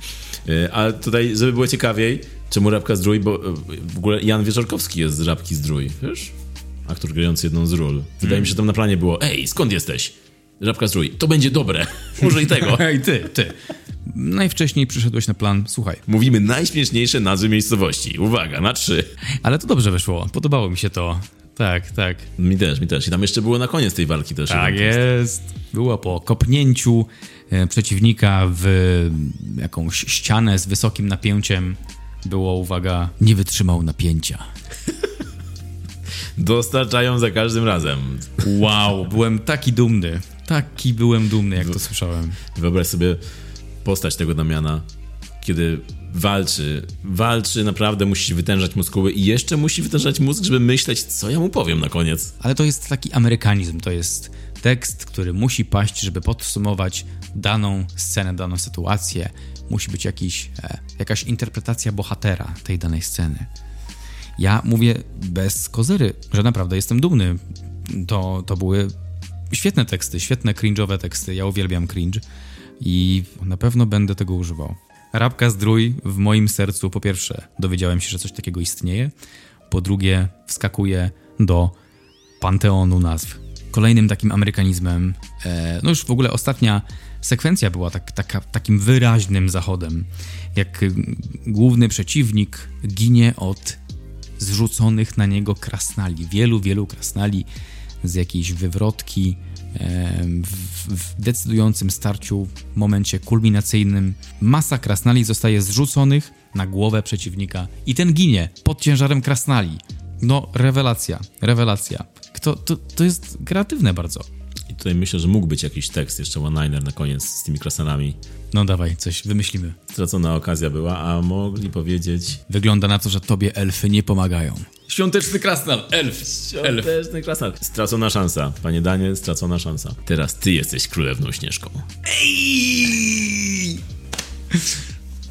E, A tutaj, żeby było ciekawiej, czemu rabka zdrój, bo e, w ogóle Jan Wieczorkowski jest z rabki zdrój, wiesz? Aktor grający jedną z ról. Wydaje mi się, że tam na planie było, ej, skąd jesteś? Rabka zdrój, to będzie dobre. Użyj tego. Ej, ty, ty. Najwcześniej przyszedłeś na plan, słuchaj. Mówimy najśmieszniejsze nazwy miejscowości. Uwaga, na trzy. Ale to dobrze wyszło, podobało mi się to. Tak, tak. Mi też, mi też. I tam jeszcze było na koniec tej walki też. Tak jest. Było po kopnięciu e, przeciwnika w jakąś ścianę z wysokim napięciem. Było, uwaga, nie wytrzymał napięcia. Dostarczają za każdym razem. Wow, byłem taki dumny. Taki byłem dumny, jak to słyszałem. Wyobraź sobie postać tego Damiana, kiedy walczy, walczy, naprawdę musi wytężać muskuły i jeszcze musi wytężać mózg, żeby myśleć, co ja mu powiem na koniec. Ale to jest taki amerykanizm, to jest tekst, który musi paść, żeby podsumować daną scenę, daną sytuację. Musi być jakiś, e, jakaś interpretacja bohatera tej danej sceny. Ja mówię bez kozery, że naprawdę jestem dumny. To, to były świetne teksty, świetne cringe'owe teksty. Ja uwielbiam cringe i na pewno będę tego używał. Rabka Zdrój w moim sercu, po pierwsze, dowiedziałem się, że coś takiego istnieje. Po drugie, wskakuje do panteonu nazw. Kolejnym takim amerykanizmem, e, no już w ogóle ostatnia sekwencja była tak, taka, takim wyraźnym zachodem, jak y, główny przeciwnik ginie od zrzuconych na niego krasnali, wielu, wielu krasnali z jakiejś wywrotki w, decydującym starciu, momencie kulminacyjnym. Masa krasnali zostaje zrzuconych na głowę przeciwnika i ten ginie pod ciężarem krasnali. No, rewelacja, rewelacja. Kto, to, to jest kreatywne bardzo. I tutaj myślę, że mógł być jakiś tekst, jeszcze one-liner na koniec z tymi krasnalami. No dawaj, coś wymyślimy. Stracona okazja była, a mogli powiedzieć... Wygląda na to, że tobie elfy nie pomagają. Świąteczny krasnal, elf, elf. Świąteczny krasnal. Stracona szansa. Panie Daniel, stracona szansa. Teraz ty jesteś królewną Śnieżką.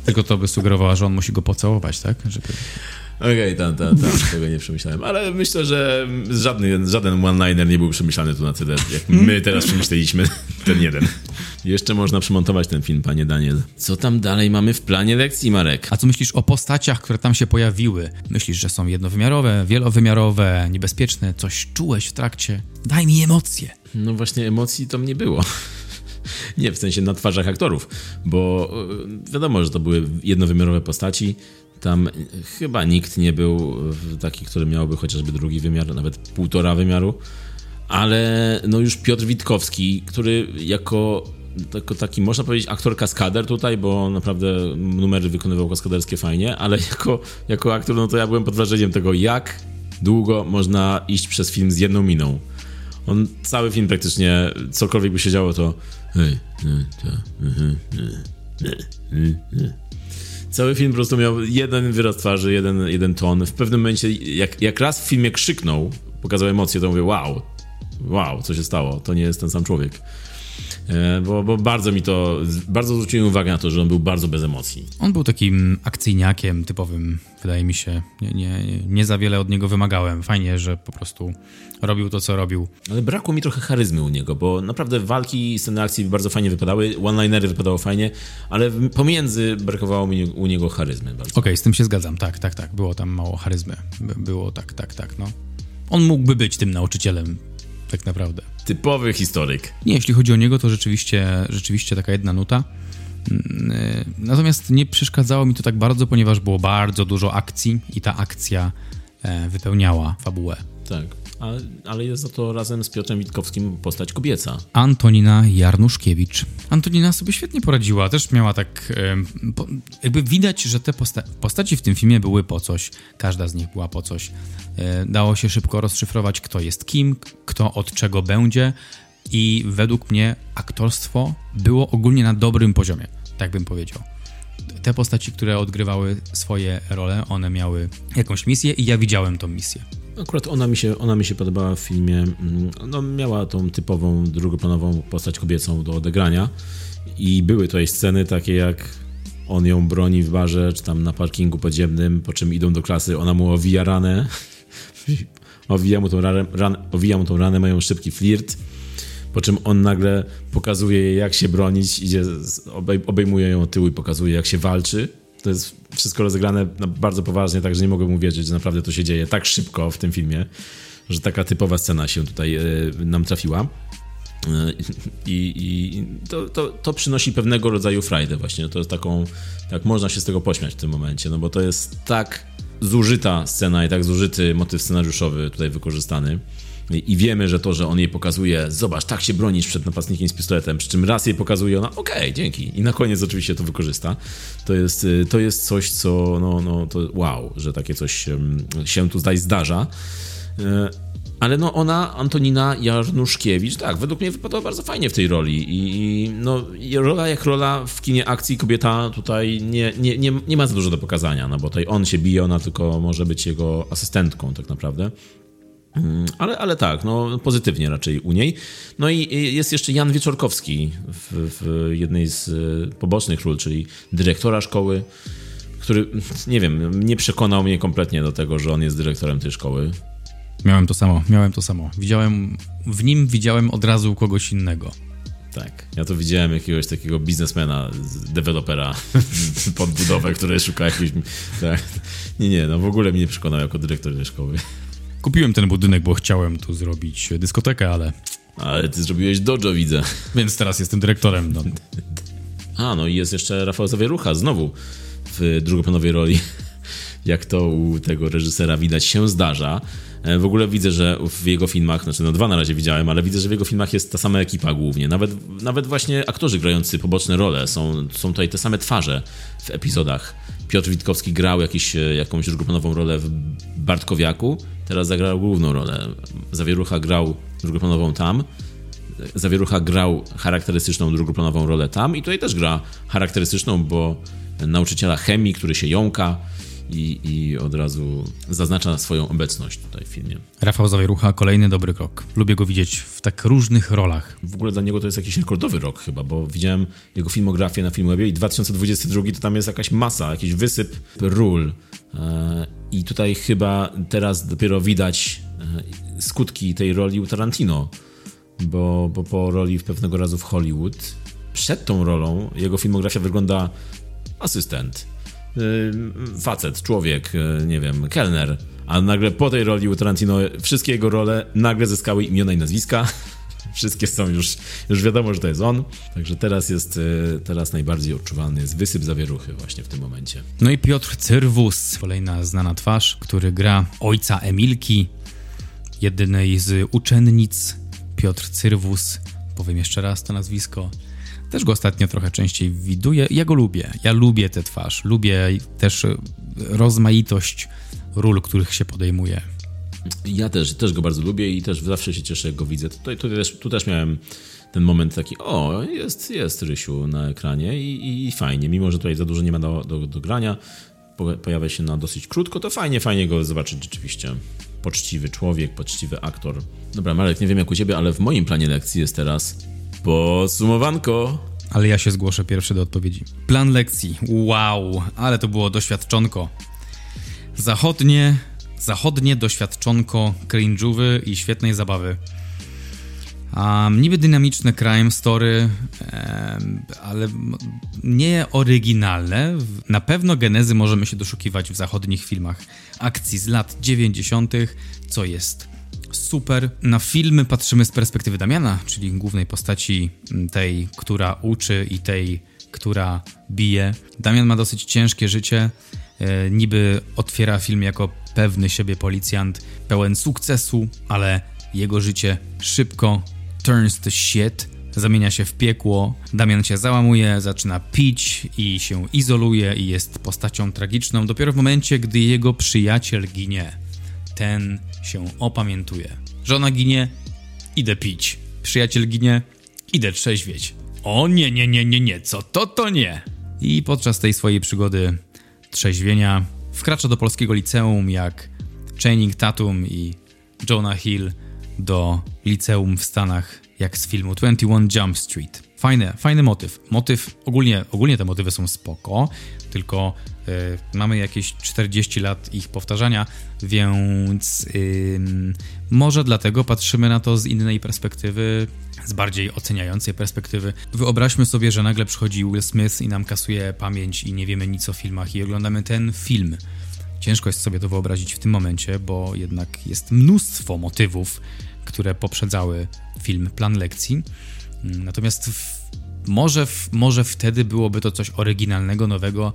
Tylko to by sugerowała, że on musi go pocałować, tak? Żeby... Okej, tam, tam, tam, tego nie przemyślałem. Ale myślę, że żadny, żaden one-liner nie był przemyślany tu na tyle, jak my teraz przemyśleliśmy ten jeden. Jeszcze można przymontować ten film, panie Daniel. Co tam dalej mamy w planie lekcji, Marek? A co myślisz o postaciach, które tam się pojawiły? Myślisz, że są jednowymiarowe, wielowymiarowe, niebezpieczne? Coś czułeś w trakcie? Daj mi emocje. No właśnie emocji to nie było. Nie, w sensie na twarzach aktorów, bo y, wiadomo, że to były jednowymiarowe postaci. Tam chyba nikt nie był taki, który miałby chociażby drugi wymiar, nawet półtora wymiaru. Ale no już Piotr Witkowski, który jako, jako taki, można powiedzieć, aktor kaskader tutaj, bo naprawdę numery wykonywał kaskaderskie fajnie, ale jako, jako aktor, no to ja byłem pod wrażeniem tego, jak długo można iść przez film z jedną miną. On cały film praktycznie, cokolwiek by się działo, to. Hej, hej, to, mhm, hej, hej, hej. Cały film po prostu miał jeden wyraz twarzy, jeden, jeden ton. W pewnym momencie, jak, jak raz w filmie krzyknął, pokazał emocje, to mówię: Wow, wow, co się stało? To nie jest ten sam człowiek. E, Bo, bo bardzo mi to, bardzo zwróciłem uwagę na to, że on był bardzo bez emocji. On był takim akcyjniakiem typowym, wydaje mi się. Nie, nie, nie za wiele od niego wymagałem. Fajnie, że po prostu robił to, co robił. Ale brakło mi trochę charyzmy u niego, bo naprawdę walki i sceny akcji bardzo fajnie wypadały, one-linery wypadało fajnie, ale pomiędzy brakowało mi u niego charyzmy bardzo. Okej, z tym się zgadzam. Tak, tak, tak. Było tam mało charyzmy. By- Było tak, tak, tak, no. On mógłby być tym nauczycielem tak naprawdę. Typowy historyk. Nie, jeśli chodzi o niego, to rzeczywiście, rzeczywiście taka jedna nuta. Mm, y, natomiast nie przeszkadzało mi to tak bardzo, ponieważ było bardzo dużo akcji i ta akcja e, wypełniała fabułę. Tak, ale, ale jest za to razem z Piotrem Witkowskim postać kobieca. Antonina Jarnuszkiewicz. Antonina sobie świetnie poradziła, też miała tak. Jakby widać, że te posta postaci w tym filmie były po coś. Każda z nich była po coś. E, Dało się szybko rozszyfrować, kto jest kim, kto od czego będzie, i według mnie aktorstwo było ogólnie na dobrym poziomie, tak bym powiedział. Te postaci, które odgrywały swoje role, one miały jakąś misję i ja widziałem tą misję. Akurat ona mi się, ona mi się podobała w filmie. mm, No, miała tą typową, drugoplanową postać kobiecą do odegrania i były tutaj sceny takie jak on ją broni w barze, czy tam na parkingu podziemnym, po czym idą do klasy, ona mu owija ranę, owija mu tą ranę, ran, owija mu tą ranę, mają szybki flirt, po czym on nagle pokazuje jej, jak się bronić, idzie, obejmuje ją od tyłu i pokazuje, jak się walczy. To jest wszystko rozegrane bardzo poważnie, także nie mogę mu wierzyć, że naprawdę to się dzieje tak szybko w tym filmie, że taka typowa scena się tutaj e, nam trafiła. E, I, i to, to, to przynosi pewnego rodzaju frajdę właśnie. To jest taką, tak można się z tego pośmiać w tym momencie, no bo to jest tak zużyta scena i tak zużyty motyw scenariuszowy tutaj wykorzystany. I wiemy, że to, że on jej pokazuje, zobacz, tak się bronisz przed napastnikiem z pistoletem, przy czym raz jej pokazuje, ona, okej, dzięki. I na koniec oczywiście to wykorzysta. To jest, y, to jest coś, co, no, no, to wow, że takie coś się tutaj zdarza. E, Ale no ona, Antonina Jarnuszkiewicz, tak, według mnie wypadała bardzo fajnie w tej roli i no rola jak rola w kinie akcji kobieta tutaj nie, nie, nie, nie ma za dużo do pokazania, no bo tutaj on się bije, ona tylko może być jego asystentką tak naprawdę. Mm, Ale, ale tak, no pozytywnie raczej u niej. No i jest jeszcze Jan Wieczorkowski w, w jednej z y, pobocznych ról, czyli dyrektora szkoły, który, nie wiem, nie przekonał mnie kompletnie do tego, że on jest dyrektorem tej szkoły. Miałem to samo, miałem to samo. Widziałem, w nim widziałem od razu kogoś innego. Tak, ja to widziałem jakiegoś takiego biznesmena, dewelopera pod budowę, który szuka jakiegoś... Tak. Nie, nie, no w ogóle mnie nie przekonał jako dyrektor tej szkoły. Kupiłem ten budynek, bo chciałem tu zrobić dyskotekę, ale... Ale ty zrobiłeś dojo, widzę. Więc teraz jestem dyrektorem. No. A, no i jest jeszcze Rafał Zawierucha, znowu w drugoplanowej roli. Jak to u tego reżysera widać się zdarza. E, W ogóle widzę, że w jego filmach, znaczy no dwa na razie widziałem, ale widzę, że w jego filmach jest ta sama ekipa głównie. Nawet, nawet właśnie aktorzy grający poboczne role są, są tutaj te same twarze w epizodach. Piotr Witkowski grał jakiś, e, jakąś drugoplanową rolę w Bartkowiaku, teraz zagrał główną rolę. Zawierucha grał drugoplanową tam. Zawierucha grał charakterystyczną drugoplanową rolę tam i tutaj też gra charakterystyczną, bo nauczyciela chemii, który się jąka i, i od razu zaznacza swoją obecność tutaj w filmie. Rafał Zawierucha, kolejny dobry krok. Lubię go widzieć w tak różnych rolach. W ogóle dla niego to jest jakiś rekordowy rok chyba, bo widziałem jego filmografię na Filmwebie i 2022 to tam jest jakaś masa, jakiś wysyp ról. E, I tutaj chyba teraz dopiero widać e, skutki tej roli u Tarantino, bo, bo po roli w pewnego razu w Hollywood, przed tą rolą jego filmografia wygląda asystent, facet, człowiek, y, nie wiem, kelner, a nagle po tej roli u Tarantino wszystkie jego role nagle zyskały imiona i nazwiska. Wszystkie są już, już wiadomo, że to jest on. Także teraz jest, y, teraz najbardziej odczuwalny jest wysyp zawieruchy właśnie w tym momencie. No i Piotr Cyrwus, kolejna znana twarz, który gra ojca Emilki, jednej z uczennic. Piotr Cyrwus, powiem jeszcze raz to nazwisko. Też go ostatnio trochę częściej widuję. Ja go lubię. Ja lubię tę twarz. Lubię też e, rozmaitość ról, których się podejmuje. Ja też, też go bardzo lubię i też zawsze się cieszę, jak go widzę. Tutaj, tutaj też, tu też miałem ten moment taki, o, jest, jest Rysiu na ekranie i, i fajnie, mimo że tutaj za dużo nie ma do, do, do grania, po- pojawia się na dosyć krótko, to fajnie, fajnie go zobaczyć rzeczywiście. Poczciwy człowiek, poczciwy aktor. Dobra, Marek, nie wiem jak u ciebie, ale w moim planie lekcji jest teraz podsumowanko. Ale ja się zgłoszę pierwszy do odpowiedzi. Plan lekcji. Wow, ale to było doświadczonko. Zachodnie, zachodnie doświadczonko cringe'ówy i świetnej zabawy. Um, niby dynamiczne crime story, em, ale nie oryginalne. Na pewno genezy możemy się doszukiwać w zachodnich filmach akcji z lat 90., co jest super. Na filmy patrzymy z perspektywy Damiana, czyli głównej postaci tej, która uczy i tej, która bije. Damian ma dosyć ciężkie życie. E, niby otwiera film jako pewny siebie policjant, pełen sukcesu, ale jego życie szybko turns to shit, zamienia się w piekło. Damian się załamuje, zaczyna pić i się izoluje i jest postacią tragiczną dopiero w momencie, gdy jego przyjaciel ginie. Ten się opamiętuje. Żona ginie, idę pić. Przyjaciel ginie, idę trzeźwieć. O nie, nie, nie, nie, nie, co to, to nie. I podczas tej swojej przygody trzeźwienia wkracza do polskiego liceum jak Channing Tatum i Jonah Hill do liceum w Stanach jak z filmu 21 Jump Street. Fajny, fajny motyw. Motyw, ogólnie, ogólnie te motywy są spoko, tylko y, mamy jakieś 40 lat ich powtarzania, więc y, może dlatego patrzymy na to z innej perspektywy, z bardziej oceniającej perspektywy. Wyobraźmy sobie, że nagle przychodzi Will Smith i nam kasuje pamięć i nie wiemy nic o filmach i oglądamy ten film. Ciężko jest sobie to wyobrazić w tym momencie, bo jednak jest mnóstwo motywów, które poprzedzały film Plan Lekcji. Natomiast może, w, może wtedy byłoby to coś oryginalnego, nowego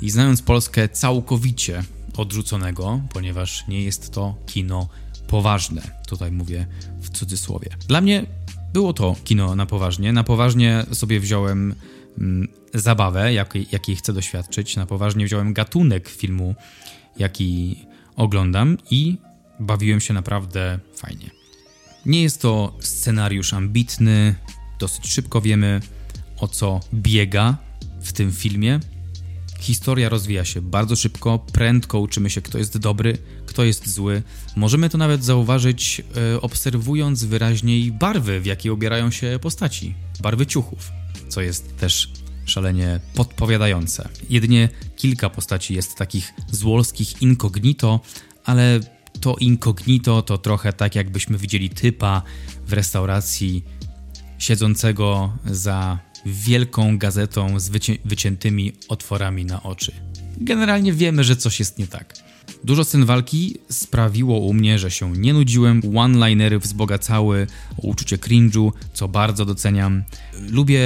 i znając Polskę całkowicie odrzuconego, ponieważ nie jest to kino poważne. Tutaj mówię w cudzysłowie. Dla mnie było to kino na poważnie. Na poważnie sobie wziąłem mm, zabawę, jakiej, jakiej chcę doświadczyć. Na poważnie wziąłem gatunek filmu, jaki oglądam i bawiłem się naprawdę fajnie. Nie jest to scenariusz ambitny, dosyć szybko wiemy o co biega w tym filmie. Historia rozwija się bardzo szybko, prędko uczymy się, kto jest dobry, kto jest zły. Możemy to nawet zauważyć, e, obserwując wyraźniej barwy, w jakie ubierają się postaci, barwy ciuchów, co jest też szalenie podpowiadające. Jedynie kilka postaci jest takich złolskich incognito, ale to incognito to trochę tak, jakbyśmy widzieli typa w restauracji siedzącego za wielką gazetą z wycię wyciętymi otworami na oczy. Generalnie wiemy, że coś jest nie tak. Dużo scen walki sprawiło u mnie, że się nie nudziłem, one-linery wzbogacały uczucie cringe'u, co bardzo doceniam. Lubię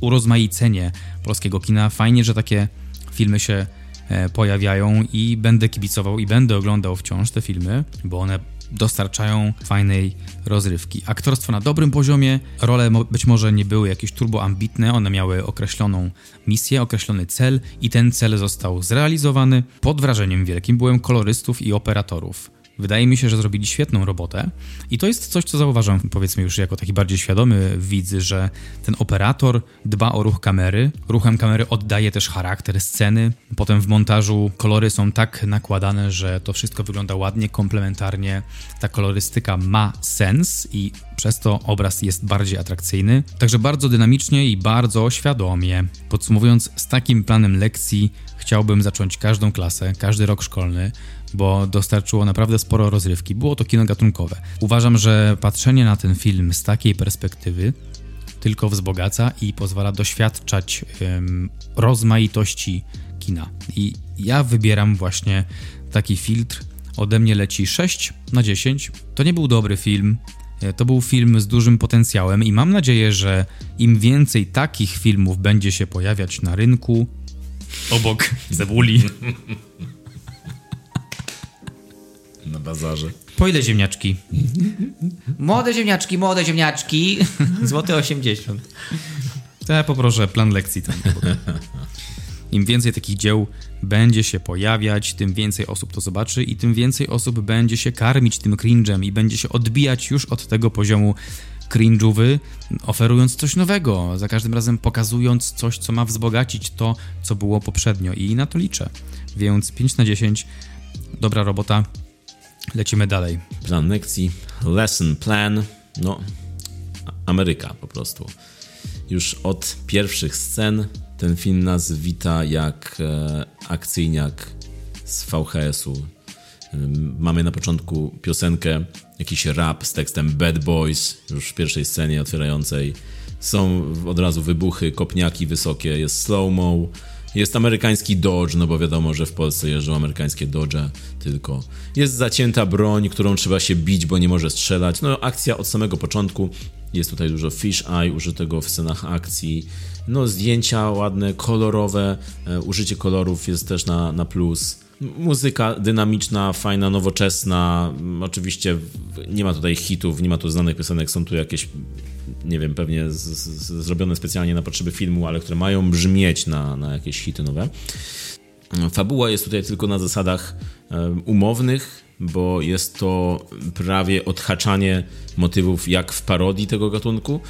urozmaicenie polskiego kina. Fajnie, że takie filmy się E, pojawiają i będę kibicował i będę oglądał wciąż te filmy, bo one dostarczają fajnej rozrywki. Aktorstwo na dobrym poziomie, role być może nie były jakieś turbo ambitne, one miały określoną misję, określony cel i ten cel został zrealizowany. Pod wrażeniem wielkim byłem kolorystów i operatorów. Wydaje mi się, że zrobili świetną robotę i to jest coś, co zauważam, powiedzmy już jako taki bardziej świadomy widz, że ten operator dba o ruch kamery, ruchem kamery oddaje też charakter sceny, potem w montażu kolory są tak nakładane, że to wszystko wygląda ładnie, komplementarnie, ta kolorystyka ma sens i przez to obraz jest bardziej atrakcyjny, także bardzo dynamicznie i bardzo świadomie. Podsumowując, z takim planem lekcji chciałbym zacząć każdą klasę, każdy rok szkolny, bo dostarczyło naprawdę sporo rozrywki. Było to kino gatunkowe. Uważam, że patrzenie na ten film z takiej perspektywy tylko wzbogaca i pozwala doświadczać um, rozmaitości kina. I ja wybieram właśnie taki filtr. Ode mnie leci 6 na 10. To nie był dobry film. E, to był film z dużym potencjałem i mam nadzieję, że im więcej takich filmów będzie się pojawiać na rynku, obok cebuli, na bazarze. Po ile ziemniaczki? Młode ziemniaczki, młode ziemniaczki. Złoty 80. To ja poproszę plan lekcji tam. Im więcej takich dzieł będzie się pojawiać, tym więcej osób to zobaczy i tym więcej osób będzie się karmić tym cringe'em i będzie się odbijać już od tego poziomu cringe'owy, oferując coś nowego, za każdym razem pokazując coś, co ma wzbogacić to, co było poprzednio i na to liczę. Więc 5 na 10, dobra robota, Lecimy dalej. Plan lekcji, lesson plan, no Ameryka po prostu. Już od pierwszych scen ten film nas wita jak e, akcyjniak z VHS-u. Mamy na początku piosenkę, jakiś rap z tekstem Bad Boys, już w pierwszej scenie otwierającej. Są od razu wybuchy, kopniaki wysokie, jest slow-mo, Jest amerykański Dodge, no bo wiadomo, że w Polsce jeżdżą amerykańskie Dodge tylko. Jest zacięta broń, którą trzeba się bić, bo nie może strzelać. No akcja od samego początku. Jest tutaj dużo fish eye użytego w scenach akcji. No zdjęcia ładne, kolorowe. E, użycie kolorów jest też na, na plus. Muzyka dynamiczna, fajna, nowoczesna. Oczywiście nie ma tutaj hitów, nie ma tu znanych piosenek, są tu jakieś, nie wiem, pewnie z, z, zrobione specjalnie na potrzeby filmu, ale które mają brzmieć na, na jakieś hity nowe. Fabuła jest tutaj tylko na zasadach umownych, bo jest to prawie odhaczanie motywów jak w parodii tego gatunku,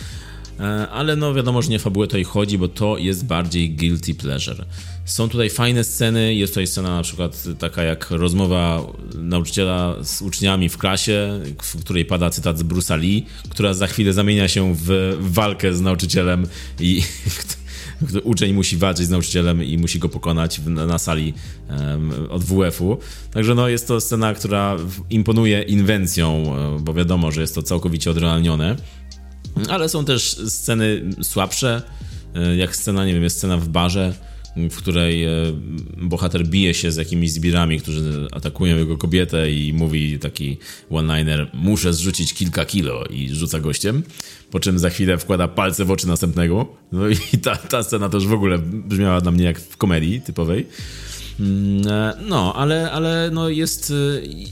ale no wiadomo, że nie fabułę tutaj chodzi, bo to jest bardziej guilty pleasure. Są tutaj fajne sceny, jest tutaj scena na przykład taka jak rozmowa nauczyciela z uczniami w klasie, w której pada cytat z Bruce'a Lee, która za chwilę zamienia się w walkę z nauczycielem i uczeń musi walczyć z nauczycielem i musi go pokonać na, sali od WF-u. Także no, jest to scena, która imponuje inwencją, e, bo wiadomo, że jest to całkowicie odrealnione. Ale są też sceny słabsze, e, jak scena, nie wiem, jest scena w barze, w której e, bohater bije się z jakimiś zbirami, którzy atakują jego kobietę i mówi taki one-liner muszę zrzucić kilka kilo i rzuca gościem, po czym za chwilę wkłada palce w oczy następnego. No i ta, ta scena też w ogóle brzmiała dla mnie jak w komedii typowej. Mm, e, no, ale, ale no jest, e,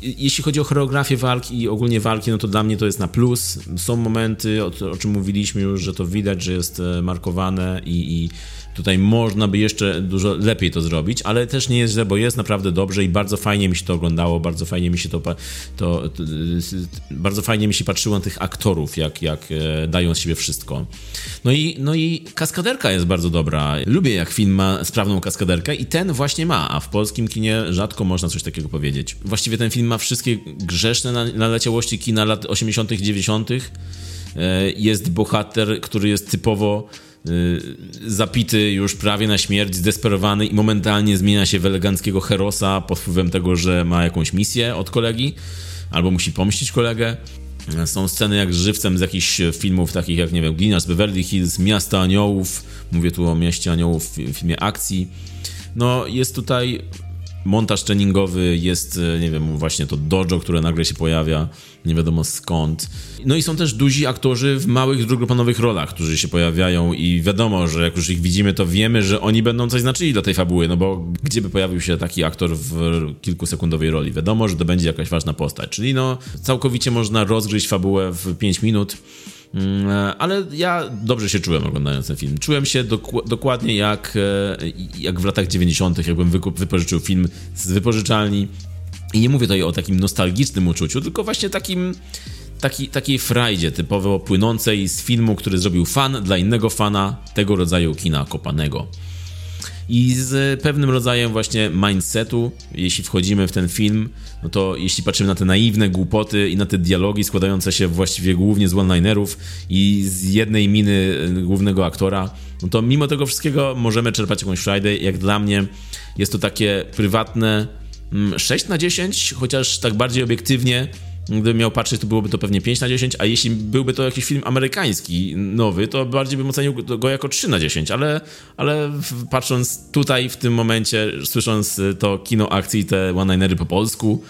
jeśli chodzi o choreografię walki i ogólnie walki, no to dla mnie to jest na plus. Są momenty, o, o czym mówiliśmy już, że to widać, że jest e, markowane i, i Tutaj można by jeszcze dużo lepiej to zrobić, ale też nie jest źle, bo jest naprawdę dobrze i bardzo fajnie mi się to oglądało, bardzo fajnie mi się to, to, to bardzo fajnie mi się patrzyło na tych aktorów, jak, jak e, dają z siebie wszystko. No i, no i kaskaderka jest bardzo dobra. Lubię jak film ma sprawną kaskaderkę i ten właśnie ma, a w polskim kinie rzadko można coś takiego powiedzieć. Właściwie ten film ma wszystkie grzeszne naleciałości kina lat 80., 90. E, jest bohater, który jest typowo zapity już prawie na śmierć, zdesperowany i momentalnie zmienia się w eleganckiego herosa pod wpływem tego, że ma jakąś misję od kolegi albo musi pomścić kolegę. Są sceny jak żywcem z jakichś filmów takich jak, nie wiem, Gliniarz Beverly Hills, Miasto Aniołów, mówię tu o Mieście Aniołów w filmie akcji. No, jest tutaj montaż treningowy, jest, e, nie wiem, właśnie to dojo, które nagle się pojawia, nie wiadomo skąd. No i są też duzi aktorzy w małych, drugoplanowych rolach, którzy się pojawiają i wiadomo, że jak już ich widzimy, to wiemy, że oni będą coś znaczyli dla tej fabuły, no bo gdzie by pojawił się taki aktor w kilkusekundowej roli? Wiadomo, że to będzie jakaś ważna postać, czyli no całkowicie można rozgryźć fabułę w 5 minut, ale ja dobrze się czułem oglądając ten film. Czułem się dokładnie jak, e, jak w latach 90., jakbym wypożyczył film z wypożyczalni. I nie mówię tutaj o takim nostalgicznym uczuciu, tylko właśnie takim taki, takiej frajdzie typowo płynącej z filmu, który zrobił fan dla innego fana tego rodzaju kina kopanego i z pewnym rodzajem właśnie mindsetu, jeśli wchodzimy w ten film, no to jeśli patrzymy na te naiwne głupoty i na te dialogi składające się właściwie głównie z one-linerów i z jednej miny e, głównego aktora, no to mimo tego wszystkiego możemy czerpać jakąś Friday. Jak dla mnie jest to takie prywatne 6 mm, na 10, chociaż tak bardziej obiektywnie Gdybym miał patrzeć, to byłoby to pewnie 5 na 10, a jeśli byłby to jakiś film amerykański, nowy, to bardziej bym ocenił go jako 3 na 10, ale, ale patrząc tutaj w tym momencie, słysząc to kino akcji, te one-linery po polsku,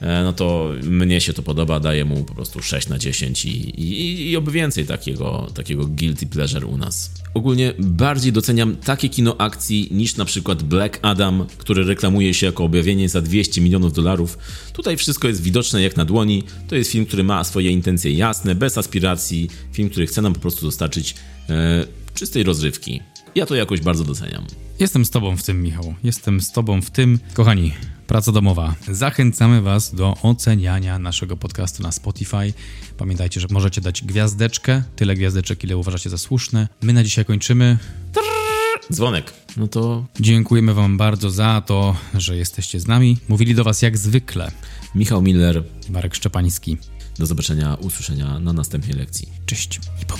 no to mnie się to podoba, daję mu po prostu 6 na 10 i, i, i oby więcej takiego, takiego guilty pleasure u nas. Ogólnie bardziej doceniam takie kino akcji niż na przykład Black Adam, który reklamuje się jako objawienie za 200 milionów dolarów. Tutaj wszystko jest widoczne jak na dłoni. To jest film, który ma swoje intencje jasne, bez aspiracji. Film, który chce nam po prostu dostarczyć e, czystej rozrywki. Ja to jakoś bardzo doceniam. Jestem z Tobą w tym, Michał. Jestem z Tobą w tym. Kochani, praca domowa. Zachęcamy Was do oceniania naszego podcastu na Spotify. Pamiętajcie, że możecie dać gwiazdeczkę, tyle gwiazdeczek, ile uważacie za słuszne. My na dzisiaj kończymy. Dzwonek. No to. Dziękujemy Wam bardzo za to, że jesteście z nami. Mówili do Was jak zwykle Michał Miller, Marek Szczepański. Do zobaczenia, usłyszenia na następnej lekcji. Cześć i po